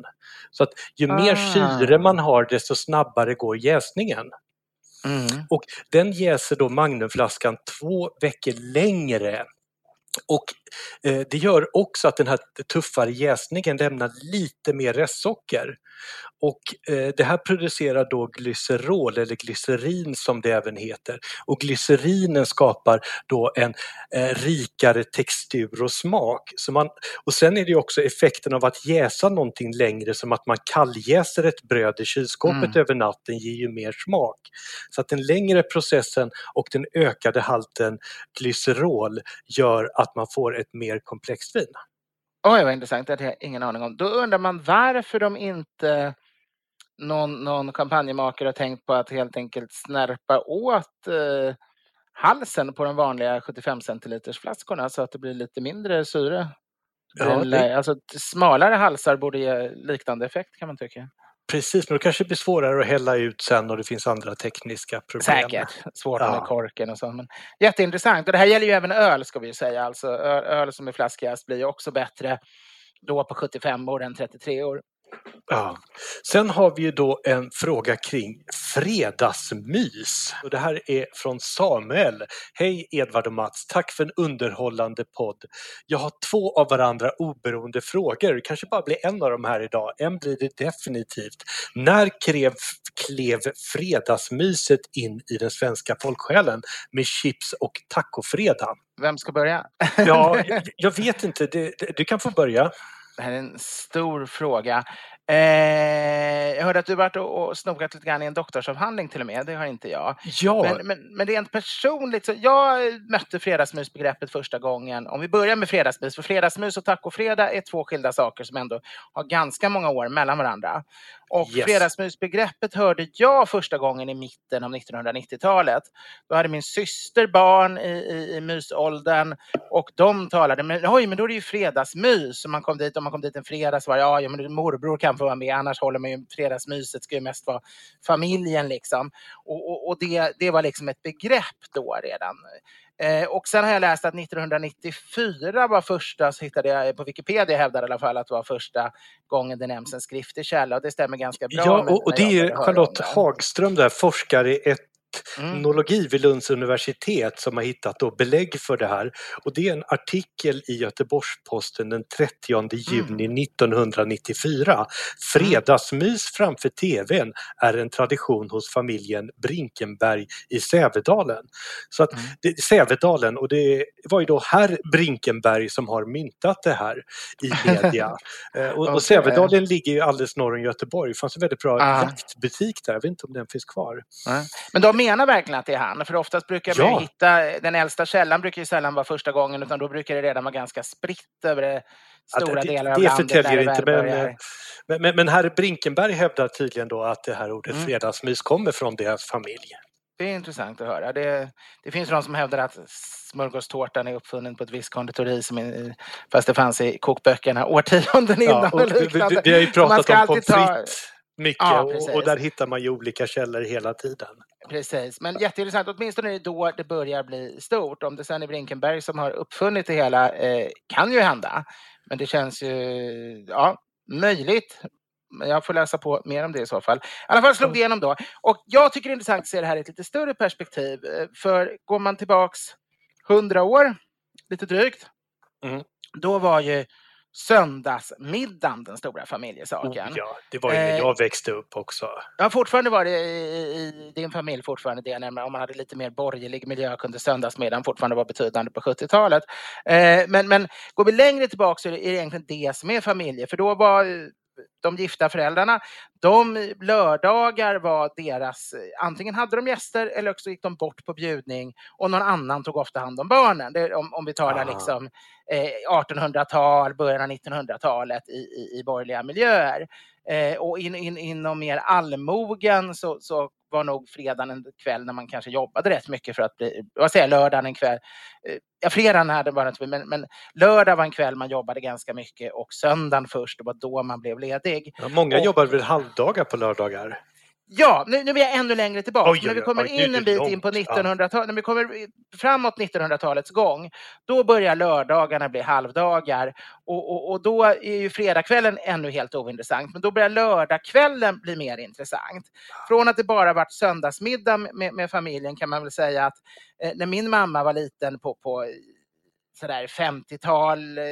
Så att ju ah. mer syre man har desto snabbare går jäsningen. Mm. Och den jäser då magnumflaskan två veckor längre och det gör också att den här tuffare jäsningen lämnar lite mer restsocker. Och eh, det här producerar då glycerol eller glycerin som det även heter. Och glycerinen skapar då en eh, rikare textur och smak. Så man, och sen är det också effekten av att jäsa någonting längre som att man kalljäser ett bröd i kylskåpet mm. över natten ger ju mer smak. Så att den längre processen och den ökade halten glycerol gör att man får ett mer komplext vin. Oj, vad intressant. Det hade jag ingen aning om. Då undrar man varför de inte någon, någon kampanjmakare har tänkt på att helt enkelt snärpa åt eh, halsen på de vanliga 75 centiliters flaskorna så att det blir lite mindre syre. Ja, det... Alltså, smalare halsar borde ge liknande effekt kan man tycka. Precis, men det kanske blir svårare att hälla ut sen och det finns andra tekniska problem. Säkert, svårt ja. med korken och så. Men jätteintressant. Och det här gäller ju även öl ska vi ju säga. Alltså, öl som är flaskjäst blir ju också bättre då på 75 år än 33 år. Ja. Sen har vi ju då en fråga kring fredagsmys. Och det här är från Samuel. Hej Edvard och Mats, tack för en underhållande podd. Jag har två av varandra oberoende frågor, det kanske bara blir en av dem här idag. En blir det definitivt. När klev, klev fredagsmyset in i den svenska folksjälen med chips och tacofredag? Vem ska börja? ja, jag vet inte, du kan få börja. Det här är en stor fråga. Eh, jag hörde att du varit och, och snokat lite grann i en doktorsavhandling till och med. Det har inte jag. Ja. Men, men, men rent personligt, så jag mötte fredagsmysbegreppet första gången. Om vi börjar med fredagsmys, för fredagsmys och tacofredag är två skilda saker som ändå har ganska många år mellan varandra. Och yes. fredagsmysbegreppet hörde jag första gången i mitten av 1990-talet. Då hade min syster barn i, i, i mysåldern och de talade, men oj, men då är det ju fredagsmys. Och man kom dit, om man kom dit en fredag så var det, ja men morbror kan få vara med, annars håller man ju fredagsmyset, ska ju mest vara familjen liksom. Och, och, och det, det var liksom ett begrepp då redan. Eh, och sen har jag läst att 1994 var första, så hittade jag på Wikipedia hävdar i alla fall att det var första gången det nämns en skriftlig källa och det stämmer ganska bra. Ja, och, och det är Charlotte Hagström där, forskare i etnologi vid Lunds universitet som har hittat då belägg för det här. Och det är en artikel i Göteborgs-Posten den 30 juni 1994. Fredagsmys framför TVn är en tradition hos familjen Brinkenberg i Sävedalen. Så att det, Sävedalen, och det var ju då herr Brinkenberg som har myntat det här i media. Eh, och, och Sävedalen ligger ju alldeles norr om Göteborg. Det fanns en väldigt bra Ah. jaktbutik där, jag vet inte om den finns kvar. Nej. Men de menar verkligen att det är han? För oftast brukar man Ja. hitta, den äldsta källan brukar ju sällan vara första gången utan då brukar det redan vara ganska spritt över det stora det, delar av det landet. förtäljer det inte, väl men, eh, men, men, men herr Brinkenberg hävdar tydligen då att det här ordet Mm. fredagsmys kommer från deras familj. Det är intressant att höra. Det, det finns de som hävdar att smörgåstårtan är uppfunnen på ett visst konditori som är, fast det fanns i kokböckerna årtionden innan. Ja, och och vi, liknande. vi, vi har ju pratat om pommes frites mycket Ja, och, och där hittar man ju olika källor hela tiden. Precis, men jätteintressant. Åtminstone då det börjar bli stort. Om det sen är Brinkenberg som har uppfunnit det hela eh, kan ju hända. Men det känns ju, ja, möjligt. Men jag får läsa på mer om det i så fall. I alla fall slog det igenom då. Och jag tycker det är intressant att se det här i ett lite större perspektiv. Eh, För går man tillbaks 100 år, lite drygt, Mm. då var ju söndagsmiddagen den stora familjesaken. Oh, ja, det var ju när Eh, jag växte upp också. Ja, fortfarande var det i, i din familj fortfarande det, nämligen om man hade lite mer borgerlig miljö kunde söndagsmiddagen fortfarande vara betydande på 70-talet. Eh, men, men går vi längre tillbaka så är det egentligen det som är familje, för då var de gifta föräldrarna, de lördagar var deras, eh, antingen hade de gäster eller också gick de bort på bjudning och någon annan tog ofta hand om barnen. Det, om, om vi talar Ah. liksom eh, 1800-tal, början av 1900-talet i, i, i borgerliga miljöer. Eh, och in, in, inom mer allmogen så, så var nog fredagen en kväll när man kanske jobbade rätt mycket för att bli, vad säger jag, lördagen en kväll. Eh, ja, fredagen hade bara inte, men, men lördag var en kväll man jobbade ganska mycket och söndagen först, det var då man blev ledig. Ja, många och- jobbar väl halvdagar på lördagar? Ja, nu, nu är jag ännu längre tillbaka. Oj, när vi kommer oj, in en bit in på långt. Ja. 1900-talet, när vi kommer framåt 1900-talets gång, då börjar lördagarna bli halvdagar. Och, och, och då är ju fredagskvällen ännu helt ointressant, men då börjar lördagskvällen bli mer intressant. Från att det bara varit söndagsmiddag med, med familjen kan man väl säga att eh, när min mamma var liten på, på eh, sådär 50-tal, eh,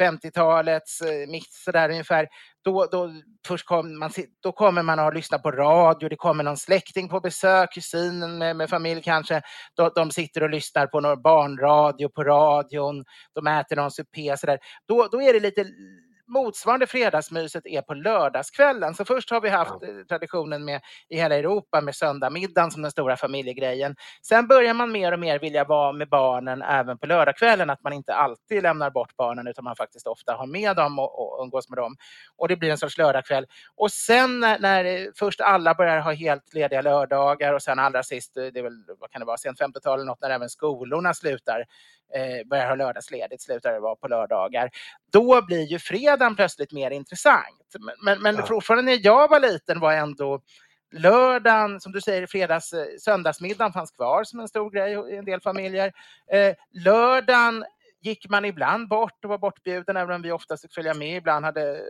50-talets eh, mitt sådär ungefär, då, då, först kom man, då kommer man att lyssna på radio, det kommer någon släkting på besök, kusinen med, med familj kanske. De, de sitter och lyssnar på någon barnradio på radion, de äter någon supé sådär. Då, då är det lite motsvarande fredagsmyset är på lördagskvällen. Så först har vi haft eh, traditionen med i hela Europa med söndagmiddagen som den stora familjegrejen. Sen börjar man mer och mer vilja vara med barnen även på lördagskvällen, att man inte alltid lämnar bort barnen utan man faktiskt ofta har med dem och, och umgås med dem. Och det blir en sorts lördagkväll. Och sen när, när eh, först alla börjar ha helt lediga lördagar och sen allra sist, eh, det är väl, vad kan det vara, sent 50-tal eller något, när även skolorna slutar, eh, börjar ha lördagsledigt, slutar vara på lördagar. Då blir ju fredagen plötsligt mer intressant. Men, men, men Ja. fortfarande när jag var liten var ändå lördagen, som du säger, fredags, eh, söndagsmiddagen fanns kvar som en stor grej i en del familjer. Eh, lördagen gick man ibland bort och var bortbjuden, även om vi oftast fick följa med. Ibland hade,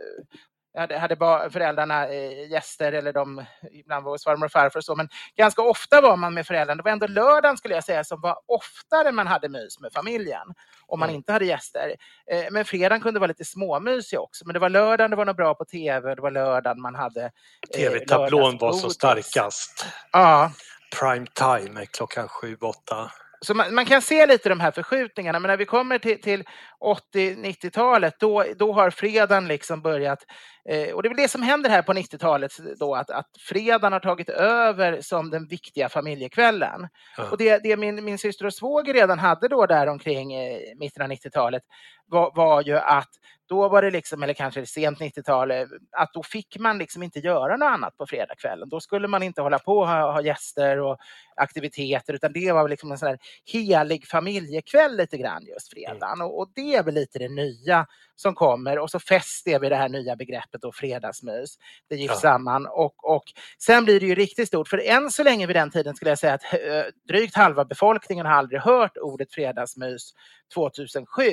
hade, hade föräldrarna eh, gäster eller de, ibland var det farmor och farfar och så, men ganska ofta var man med föräldrarna. Det var ändå lördagen skulle jag säga som var oftare man hade mys med familjen om man Mm. inte hade gäster. Eh, men fredagen kunde vara lite småmysig också. Men det var lördagen det var något bra på tv, det var lördagen man hade eh, TV-tablån var så lördagsgodis. starkast. Ja, Prime time klockan sju, åtta. Så man, man kan se lite de här förskjutningarna, men när vi kommer till, till 80-90-talet, då, då har fredagen liksom börjat, eh, och det är väl det som händer här på 90-talet då, att, att fredagen har tagit över som den viktiga familjekvällen. Ja. Och det, det min, min syster och svåger redan hade då där omkring eh, mitten av 90-talet var, var ju att då var det liksom, eller kanske sent 90-tal, eh, att då fick man liksom inte göra något annat på fredagskvällen. Då skulle man inte hålla på och ha, ha gäster och aktiviteter, utan det var liksom en sån här helig familjekväll lite grann just fredagen. Och, och det är väl lite det nya som kommer och så fäster vi det här nya begreppet då fredagsmys. Det gifts Ja. samman och, och sen blir det ju riktigt stort. För än så länge vid den tiden skulle jag säga att eh, drygt halva befolkningen har aldrig hört ordet fredagsmys 2007.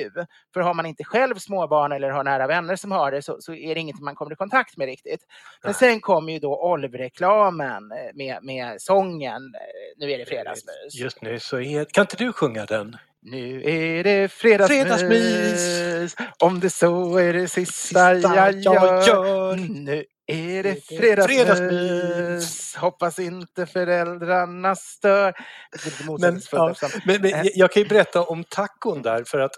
För har man inte själv småbarn eller har nära vänner som har det så, så är det inget man kommer i kontakt med riktigt. Men sen kommer ju då Olv-reklamen eh, med, med sången eh, Nu är det fredagsmys. Just nu så är... Kan inte du sjunga den? Nu är det fredagsmys, Fredagsmys. om det så är det sista, Sista jag jag gör. gör. Nu är det fredagsmys, hoppas inte föräldrarna stör. Men, ja, men, men Eh. jag- kan ju berätta om tacon där för att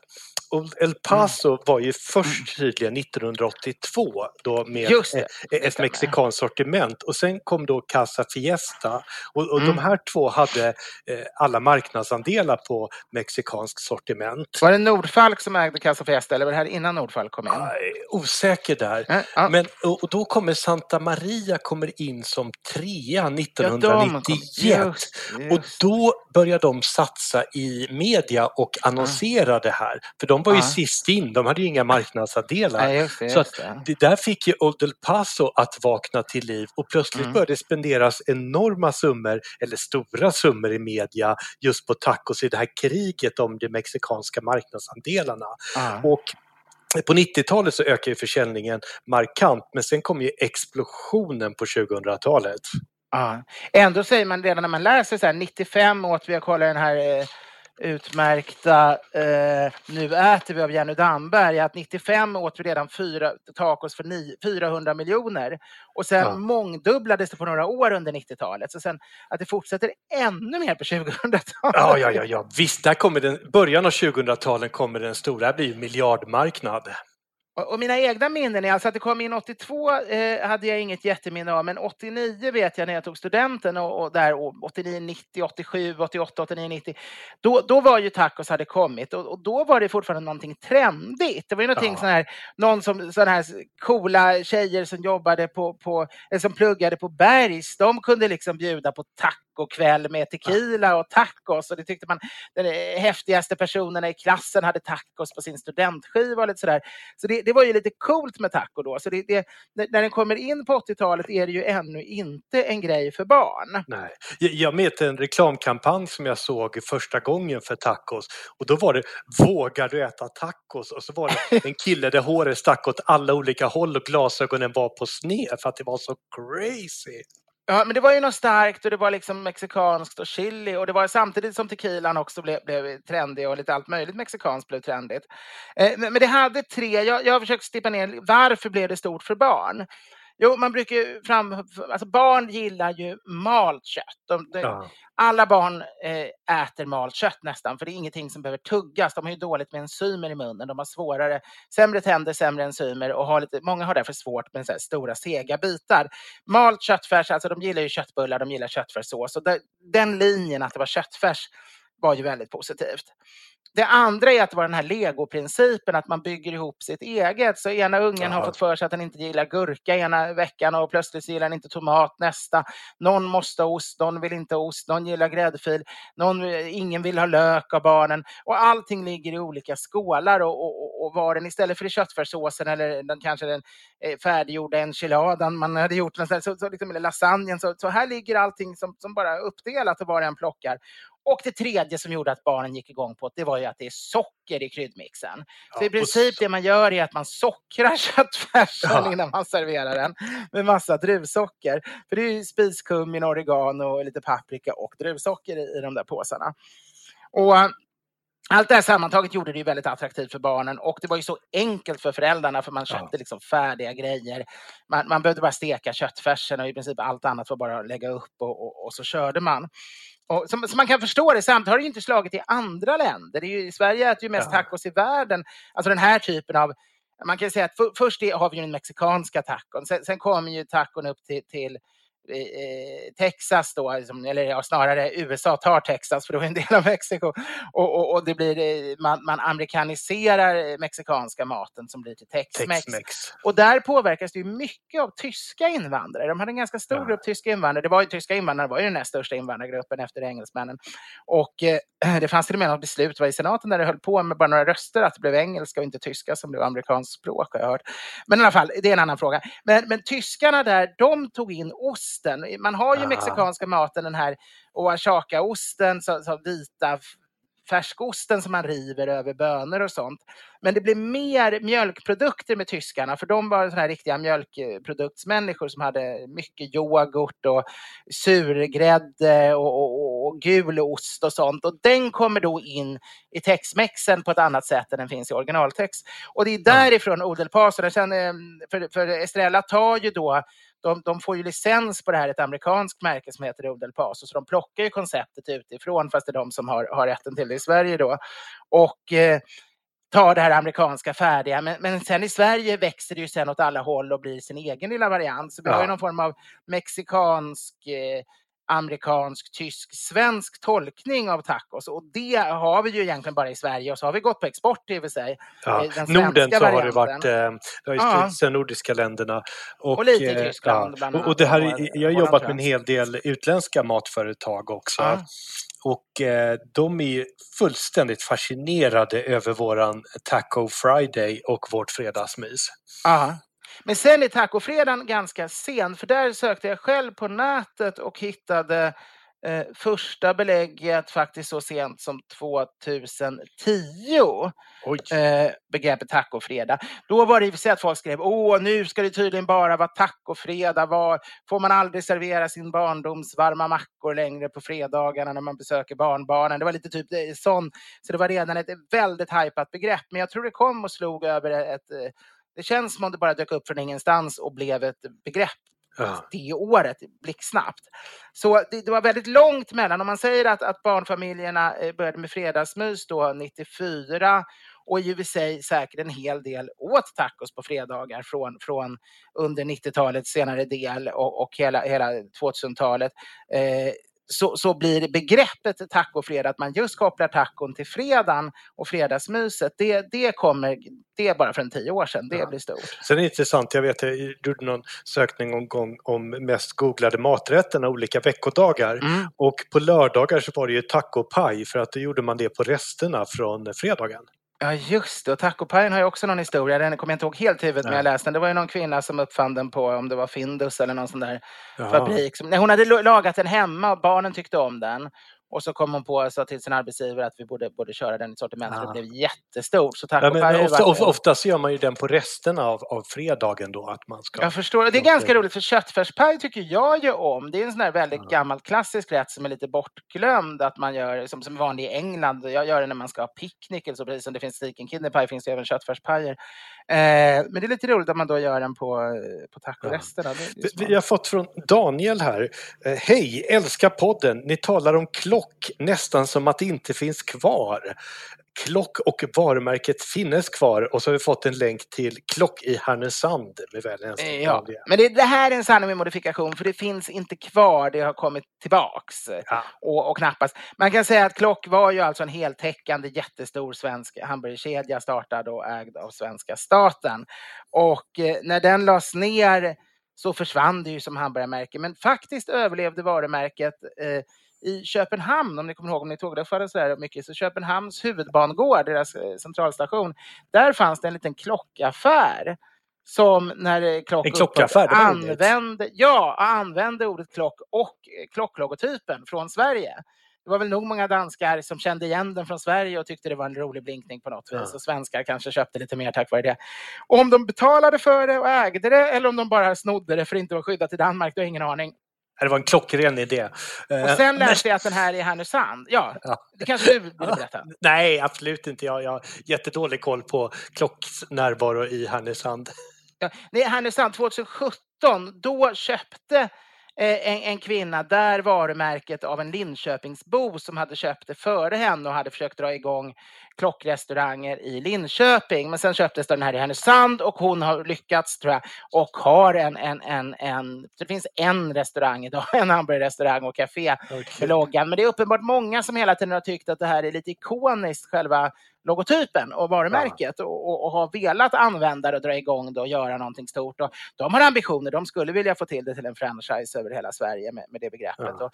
El Paso var ju först tydligen 1982 då med Mm. Det, eh, ett mexikanskt sortiment och sen kom då Casa Fiesta och, och Mm. de här två hade eh, alla marknadsandelar på mexikansk sortiment. Var det Nordfalk som ägde Casa Fiesta eller var det här innan Nordfalk kom in? Är osäker där. Ja, ja. Men, och, och då kommer Santa Maria kommer in som trea Ja, de 1991. kom- just, Och då börjar de satsa i media och annonsera det här. För de var ju Ja. sist in, de hade ju inga marknadsandelar. Just Så att det. där fick ju Old El Paso att vakna till liv och plötsligt Mm. började det spenderas enorma summor, eller stora summor i media, just på tacos i det här kriget om de mexikanska marknadsandelarna. Ja. Och på 90-talet så ökade försäljningen markant men sen kom ju explosionen på 2000-talet. Ja. Ändå säger man redan när man läser så här 95 åt vi, jag kollar den här eh, utmärkta eh, Nu äter vi av Jenny Damberg, att 95 åt vi redan fyra tacos för ni, 400 miljoner. Och sen Ja. mångdubblades det på några år under 90-talet. Så sen att det fortsätter ännu mer på 2000-talet. Ja, ja, ja, ja. visst, där kommer den, början av 2000-talet kommer den stora, det blir miljardmarknad. Och, mina egna minnen är alltså att det kom in 82 eh, hade jag inget jätteminne av, men 89 vet jag när jag tog studenten och, och där och 89, 90, 87, 88, 89, 90. Då, då var ju tacos hade kommit och, och då var det fortfarande någonting trendigt. Det var ju någonting Ja. sån här, någon som, sån här coola tjejer som jobbade på, på eller som pluggade på Bergs, de kunde liksom bjuda på tacokväll med tequila och tacos och det tyckte man, den eh, häftigaste personerna i klassen hade tacos på sin studentskiva och lite sådär. Så det, det var ju lite coolt med taco då. Så det, det, när den kommer in på 80-talet är det ju ännu inte en grej för barn. Nej. Jag- vet en reklamkampanj som jag såg första gången för tacos och då var det Vågar du äta tacos? Och så var det en kille där håret stack åt alla olika håll och glasögonen var på sned för att det var så crazy. Ja, men det var ju något starkt och det var liksom mexikanskt och chili och det var samtidigt som tequilan också blev, blev trendig och lite allt möjligt mexikanskt blev trendigt. Eh, men, men det hade tre, jag, jag har försökt stippa ner, varför blev det stort för barn? Jo, man brukar ju fram... Alltså barn gillar ju malt kött. De, de, Ja. Alla barn eh, äter malt kött nästan, för det är ingenting som behöver tuggas. De har ju dåligt med enzymer i munnen. De har svårare, sämre tänder, sämre enzymer och har lite, många har därför svårt med så stora sega bitar. Malt köttfärs, alltså de gillar ju köttbullar, de gillar köttfärssås. Och där, den linjen att det var köttfärs var ju väldigt positivt. Det andra är att det var den här legoprincipen, att man bygger ihop sitt eget. Så ena ungen har Ja. fått för sig att den inte gillar gurka ena veckan och plötsligt gillar den inte tomat nästa. Någon måste ha ost, någon vill inte ha ost, någon gillar gräddfil, någon, ingen vill ha lök av barnen. Och allting ligger i olika skålar och, och, och- var den istället för i köttfärssåsen eller den, kanske den eh, färdiggjorda enchiladan man hade gjort, så, så, liksom, eller lasagnen. Så, så här ligger allting som, som bara uppdelat och var och en plockar. Och det tredje som gjorde att barnen gick igång på det, var ju att det är socker i kryddmixen. Så Ja, i princip och- det man gör är att man sockrar köttfärsen Ja. innan man serverar den med massa druvsocker. För det är ju spiskummin, oregano, lite paprika och druvsocker i, i de där påsarna. Och eh, allt det här sammantaget gjorde det ju väldigt attraktivt för barnen och det var ju så enkelt för föräldrarna för man Ja. köpte liksom färdiga grejer. Man, man behövde bara steka köttfärsen och i princip allt annat var bara att lägga upp och, och, och så körde man. Och, så, så man kan förstå det, samtidigt har det ju inte slagit i andra länder. Det är ju, I Sverige äter ju mest Ja. tacos i världen. Alltså den här typen av man kan säga att för, först har vi ju den mexikanska tacon, sen, sen kommer ju tacon upp till, till Texas då, liksom, eller ja, snarare USA tar Texas för det var en del av Mexiko. Och, och, och det blir, eh, man, man amerikaniserar mexikanska maten som blir till Tex-Mex. Tex-Mex. Och där påverkas det mycket av tyska invandrare. De hade en ganska stor Ja. grupp tyska invandrare. Det var ju, tyska invandrare var ju den näst största invandrargruppen efter engelsmännen. Och eh, det fanns till och med något beslut var i senaten där det höll på med bara några röster att det blev engelska och inte tyska som blev amerikanskt språk har jag hört. Men i alla fall, det är en annan fråga. Men, men tyskarna där, de tog in osten. Man har ju Ah. mexikanska maten, den här oaxaca-osten, så, så vita färskosten som man river över bönor och sånt. Men det blev mer mjölkprodukter med tyskarna, för de var såna här riktiga mjölkproduktsmänniskor som hade mycket yoghurt och surgrädde och, och, och, och gul ost och sånt. Och den kommer då in i texmexen på ett annat sätt än den finns i originaltext. Och det är därifrån Odel Paso, för, för Estrella tar ju då de, de får ju licens på det här, ett amerikanskt märke som heter Odel Paso, så de plockar ju konceptet utifrån, fast det är de som har, har rätten till det i Sverige då. Och eh, tar det här amerikanska färdiga. Men, men sen i Sverige växer det ju sen åt alla håll och blir sin egen lilla variant. Så vi har ju Ja. någon form av mexikansk, eh, amerikansk, tysk, svensk tolkning av tacos. Och det har vi ju egentligen bara i Sverige och så har vi gått på export i och för sig. Ja. eh, Norden så har det varit, eh, det har ju Ja. spridits de nordiska länderna. Och, Och lite i eh, Tyskland bland Och, och annat, det här, jag har jobbat med en hel del utländska matföretag också. Ja. Och eh, de är ju fullständigt fascinerade över våran Taco Friday och vårt fredagsmys. Ja. Men sen är tacofredagen ganska sen, för där sökte jag själv på nätet och hittade eh, första belägget faktiskt så sent som 2010. Oj! Eh, begreppet tacofredag. Då var det i och för sig att folk skrev åh, nu ska det tydligen bara vara tacofredag. Var, får man aldrig servera sin barndoms varma mackor längre på fredagarna när man besöker barnbarnen? Det var lite typ det, sån. Så det var redan ett väldigt hypat begrepp. Men jag tror det kom och slog över ett... Det känns som om det bara dök upp från ingenstans och blev ett begrepp Ja. det året blixtsnabbt. Så det, det var väldigt långt mellan, om man säger att, att barnfamiljerna eh, började med fredagsmys då 94 och i och för sig säkert en hel del åt tacos på fredagar från, från under 90-talets senare del och, och hela, hela 2000-talet. Eh, så, så blir begreppet tacofredag, att man just kopplar tacon till fredagen och fredagsmyset, det, det kommer, det är bara för en tio år sedan, det Ja. blir stort. Sen är det intressant, jag vet jag gjorde någon sökning en gång om mest googlade maträtterna olika veckodagar. Mm. Och på lördagar så var det ju tacopaj för att då gjorde man det på resterna från fredagen. Ja just det, och tacopajen har ju också någon historia, den kommer jag inte ihåg helt huvudet men jag läste den. Det var ju någon kvinna som uppfann den på, om det var Findus eller någon sån där Jaha. fabrik. Som, nej, hon hade lagat den hemma och barnen tyckte om den. Och så kom hon på och sa till sin arbetsgivare att vi borde, borde köra den i sortiment. Ja. Det blev jättestort. Så Ja, tacopaj har men ofta, of, oftast gör man ju den på resterna av, av fredagen då. Att man ska... Jag förstår. Det är ganska roligt för köttfärspaj tycker jag ju om. Det är en sån här väldigt Ja. gammal klassisk rätt som är lite bortglömd. Att man gör som, som vanlig i England. Jag gör det när man ska ha picknick eller så. Precis som det finns steak and kidney pie finns det även köttfärspajer. Eh, men det är lite roligt att man då gör den på, på tacoresterna. Vi- smart. Vi har fått från Daniel här. Eh, Hej, älskar podden. Ni talar om klock nästan som att det inte finns kvar. Klock och varumärket finnes kvar och så har vi fått en länk till Klock i Härnösand med Eh, Ja, men det, det här är en sanning med modifikation för det finns inte kvar, det har kommit tillbaks. Ja. Och, och knappast. Man kan säga att Klock var ju alltså en heltäckande jättestor svensk hamburgerkedja startad och ägd av svenska staten. Och eh, när den lades ner så försvann det ju som hamburgermärke. Men faktiskt överlevde varumärket eh, i Köpenhamn, om ni kommer ihåg, om ni tågluffade så där mycket, så Köpenhamns huvudbangård, deras eh, centralstation, där fanns det en liten klockaffär som när eh, klock En klockaffär, det var roligt. använde, ja, använde ordet klock och eh, klocklogotypen från Sverige. Det var väl nog många danskar som kände igen den från Sverige och tyckte det var en rolig blinkning på något vis. Ja. Och svenskar kanske köpte lite mer tack vare det. Och om de betalade för det och ägde det eller om de bara snodde det för att inte vara skyddat i Danmark, då har ingen aning. Det var en klockren idé. Eh, Och sen läste jag att den här är i Härnösand. Ja, Ja. det kanske du vill berätta? Nej, absolut inte. Jag, jag har jättedålig koll på Klocks närvaro i Härnösand. Ja, nej, Härnösand 2017, då köpte eh, en, en kvinna där varumärket av en Linköpingsbo som hade köpt det före henne och hade försökt dra igång klockrestauranger i Linköping. Men sen köptes den här i Härnösand och hon har lyckats tror jag och har en, en, en, en det finns en restaurang idag, en hamburgerrestaurang och café okay. loggan. Men det är uppenbart många som hela tiden har tyckt att det här är lite ikoniskt, själva logotypen och varumärket ja. och, och, har velat använda det och dra igång det och göra någonting stort. Och de har ambitioner, de skulle vilja få till det till en franchise över hela Sverige med, med det begreppet. Ja. Och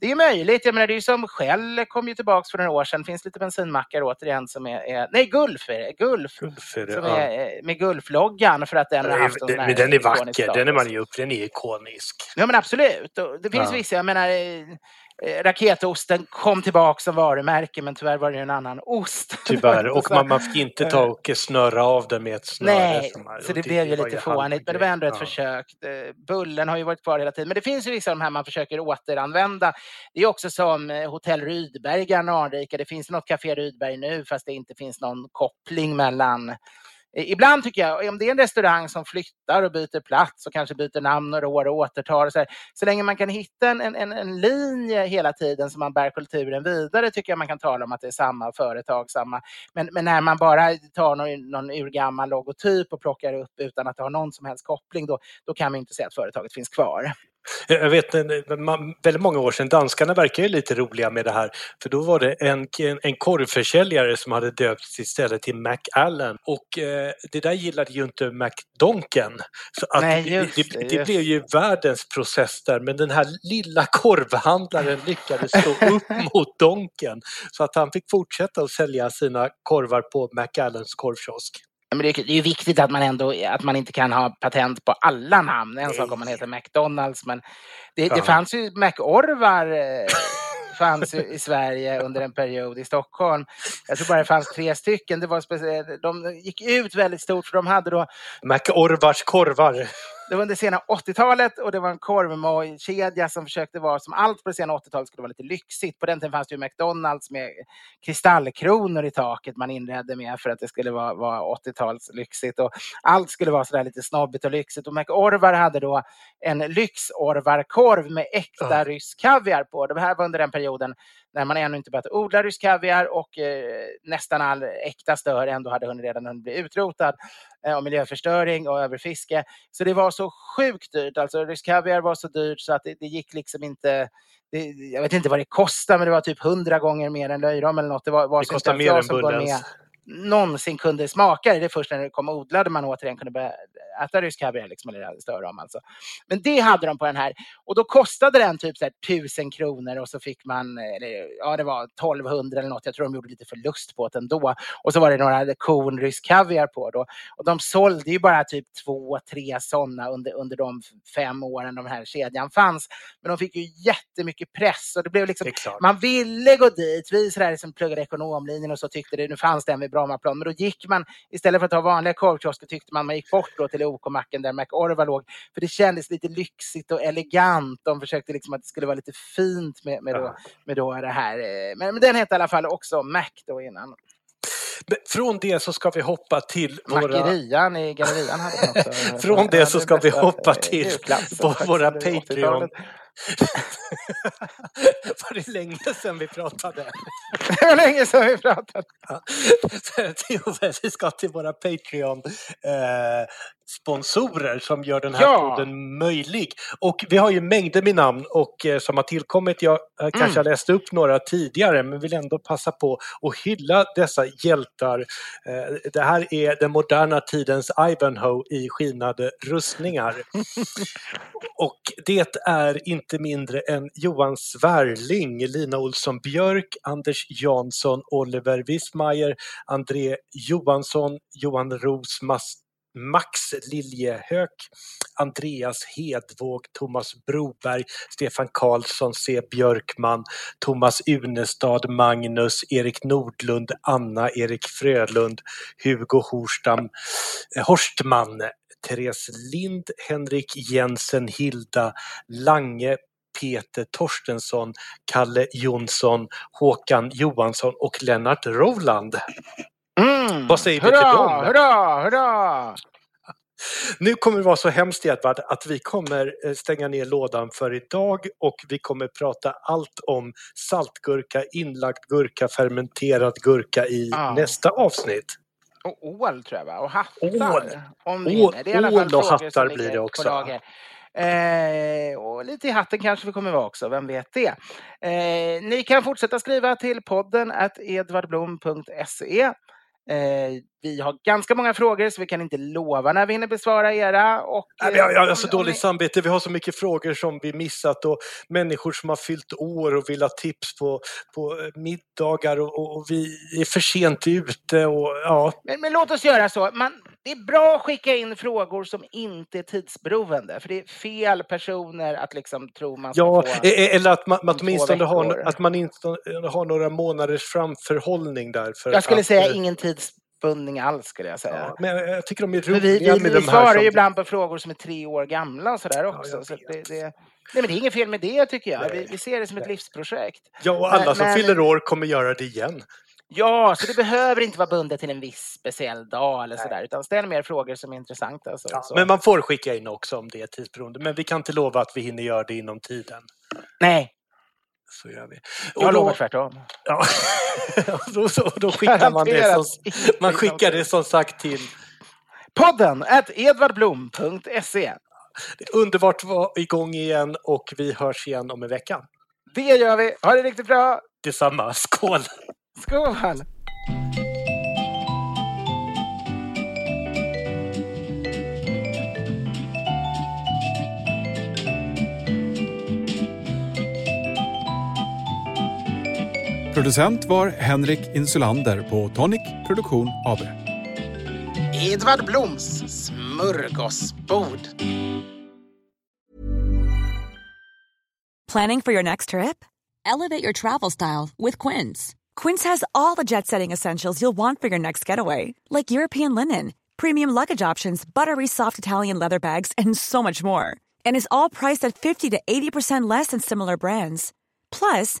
det är möjligt, jag menar det är som Shell kom ju tillbaks för några år sedan, det finns lite bensinmackar återigen som är, är nej Gulf är det, Gulf, Gulf är det, som ja. är med Gulfloggan för att den har haft den, den är vacker, den är man ju upp, den är ikonisk. Ja men absolut, och det finns vissa, jag menar Eh, raketosten kom tillbaka som varumärke men tyvärr var det en annan ost. Tyvärr, och man, man fick inte ta och snöra av den med ett snöre. Nej, så det, blev ju lite fånigt men det var ändå ett ja. försök. Bullen har ju varit kvar hela tiden men det finns ju vissa av de här man försöker återanvända. Det är också som eh, Hotell Rydberg, Gamla Anrika. Det finns något Café Rydberg nu fast det inte finns någon koppling mellan Ibland tycker jag, om det är en restaurang som flyttar och byter plats och kanske byter namn några år och återtar, och så, här, så länge man kan hitta en, en, en linje hela tiden som man bär kulturen vidare tycker jag man kan tala om att det är samma företag. Samma. Men, men när man bara tar någon, någon urgammal logotyp och plockar upp utan att det har någon som helst koppling, då, då kan man inte säga att företaget finns kvar. Jag vet väldigt många år sedan, danskarna verkar ju lite roliga med det här. För då var det en, en korvförsäljare som hade döpts istället till McAllen och eh, det där gillade ju inte McDonken. Så att Nej, just, det, det, det blev ju världens process där men den här lilla korvhandlaren lyckades stå upp mot Donken så att han fick fortsätta att sälja sina korvar på McAllens korvkiosk. Men det är ju viktigt att man ändå att man inte kan ha patent på alla namn. En sak om man heter McDonalds, men det, det fanns ju McOrvar eh, fanns i Sverige under en period i Stockholm. Jag tror bara det fanns tre stycken. Det var speciellt, de gick ut väldigt stort för de hade då McOrvars korvar. Det var under sena 80-talet och det var en korvmojkedja som försökte vara som allt på det sena 80-talet skulle vara lite lyxigt. På den tiden fanns det ju McDonalds med kristallkronor i taket man inredde med för att det skulle vara, vara 80-tals lyxigt och allt skulle vara sådär lite snobbigt och lyxigt. Och McOrvar hade då en lyxorvarkorv med äkta oh. rysk kaviar på. Det här var under den perioden när man ännu inte börjat odla rysk kaviar och eh, nästan all äkta stör ändå hade hunnit redan hunnit bli utrotad eh, av miljöförstöring och överfiske. Så det var så sjukt dyrt. Alltså rysk kaviar var så dyrt så att det, det gick liksom inte det, jag vet inte vad det kostade, men det var typ hundra gånger mer än löjrom eller något. Det, var, var det kostar mer än Bullens någonsin kunde smaka det. Det är först när det kom odlade man återigen kunde börja äta rysk kaviar, liksom, eller större om alltså. Men det hade de på den här. Och då kostade den typ så här, 1000 kronor och så fick man, eller, ja det var 1200 eller något. Jag tror de gjorde lite förlust på det ändå. Och så var det några korn rysk kaviar på då. Och de sålde ju bara typ två, tre sådana under, under de fem åren de här kedjan fanns. Men de fick ju jättemycket press och det blev liksom, man ville gå dit. Vi sådär som pluggade ekonomlinjen och så tyckte det, nu fanns den vid Brommaplan. Men då gick man, istället för att ha vanliga korvkiosker tyckte man man gick bort då till OK-macken där McOrva låg. För det kändes lite lyxigt och elegant. De försökte liksom att det skulle vara lite fint med, med, då, med då det här. Eh, men, men den hette i alla fall också Mac då innan. Från det så ska vi hoppa till våra... Mackerian i gallerian hade från det så ska vi hoppa till våra Patreon. var det länge sedan vi pratade? det var länge sedan vi pratade. Ja. vi ska till våra Patreon eh, sponsorer som gör den här ja. podden möjlig. Och vi har ju mängder med namn och eh, som har tillkommit. Jag eh, kanske mm. har läst upp några tidigare men vill ändå passa på att hylla dessa hjältar. Det här är den moderna tidens Ivanhoe i skinade rustningar. och det är inte inte mindre än Johan Svärling, Lina Olsson Björk, Anders Jansson, Oliver Wismayer, André Johansson, Johan Roos, Max Liljehök, Andreas Hedvåg, Thomas Broberg, Stefan Karlsson, C. Björkman, Thomas Unestad, Magnus, Erik Nordlund, Anna, Erik Frölund, Hugo Horstam, eh, Horstman, Therese Lind, Henrik Jensen, Hilda Lange, Peter Torstensson, Kalle Jonsson, Håkan Johansson och Lennart Roland. Mm. Vad säger hurra, vi till dem? Hurra, hurra! Nu kommer det vara så hemskt Edvard att vi kommer eh, stänga ner lådan för idag och vi kommer prata allt om saltgurka, inlagd gurka, fermenterad gurka i Ah. nästa avsnitt. Och ål tror jag va? Och hattar. Ål. Om vi Ål-. Det är i alla fall ål och hattar blir det också. Eh, och lite i hatten kanske vi kommer vara också, vem vet det? Eh, ni kan fortsätta skriva till podden at edvardblom.se. Eh, vi har ganska många frågor så vi kan inte lova när vi hinner besvara era. Och, Nej, har, jag har så om dåligt ni- samvete, vi har så mycket frågor som vi missat och människor som har fyllt år och vill ha tips på, på eh, middagar och, och, vi är för sent ute och ja. Men, men låt oss göra så. Man, det är bra att skicka in frågor som inte är tidsberoende. För det är fel personer att liksom tro man ska Ja, få... e- e- eller att man, två åtminstone har, att man inte har några månaders framförhållning där. För Jag skulle att, säga eh, ingen tidsbundning alls skulle jag säga. Ja, men jag, tycker de är roliga vi, vi, med vi de svarar som... ju ibland på frågor som är tre år gamla och sådär också. jag så det, det, nej, men det är inget fel med det tycker jag. Vi, vi ser det som ett nej. livsprojekt. Ja, och alla Men- som men- fyller år kommer göra det igen. Ja, så det behöver inte vara bundet till en viss speciell dag eller sådär. Utan ställ mer frågor som är intressanta. Så, Ja, men man får skicka in också om det är tidsberoende. Men vi kan inte lova att vi hinner göra det inom tiden. Nej, Så gör vi. jag Och då- lovar tvärtom. Ja, då, då, då skickar man det som, man skickar det som sagt till Podden at edvardblom.se. underbart att vara igång igen och vi hörs igen om en vecka. Det gör vi. Ha det riktigt bra. Detsamma, skål! Skål! Producent var Henrik Insulander på Tonic Produktion AB. Edvard Bloms smörgåsbord. Planning for your next trip? Elevate your travel style with Quince. Quince has all the jet setting essentials you'll want for your next getaway, like European linen, premium luggage options, buttery soft Italian leather bags, and so much more. And is all priced at 50 to 80% less than similar brands. Plus,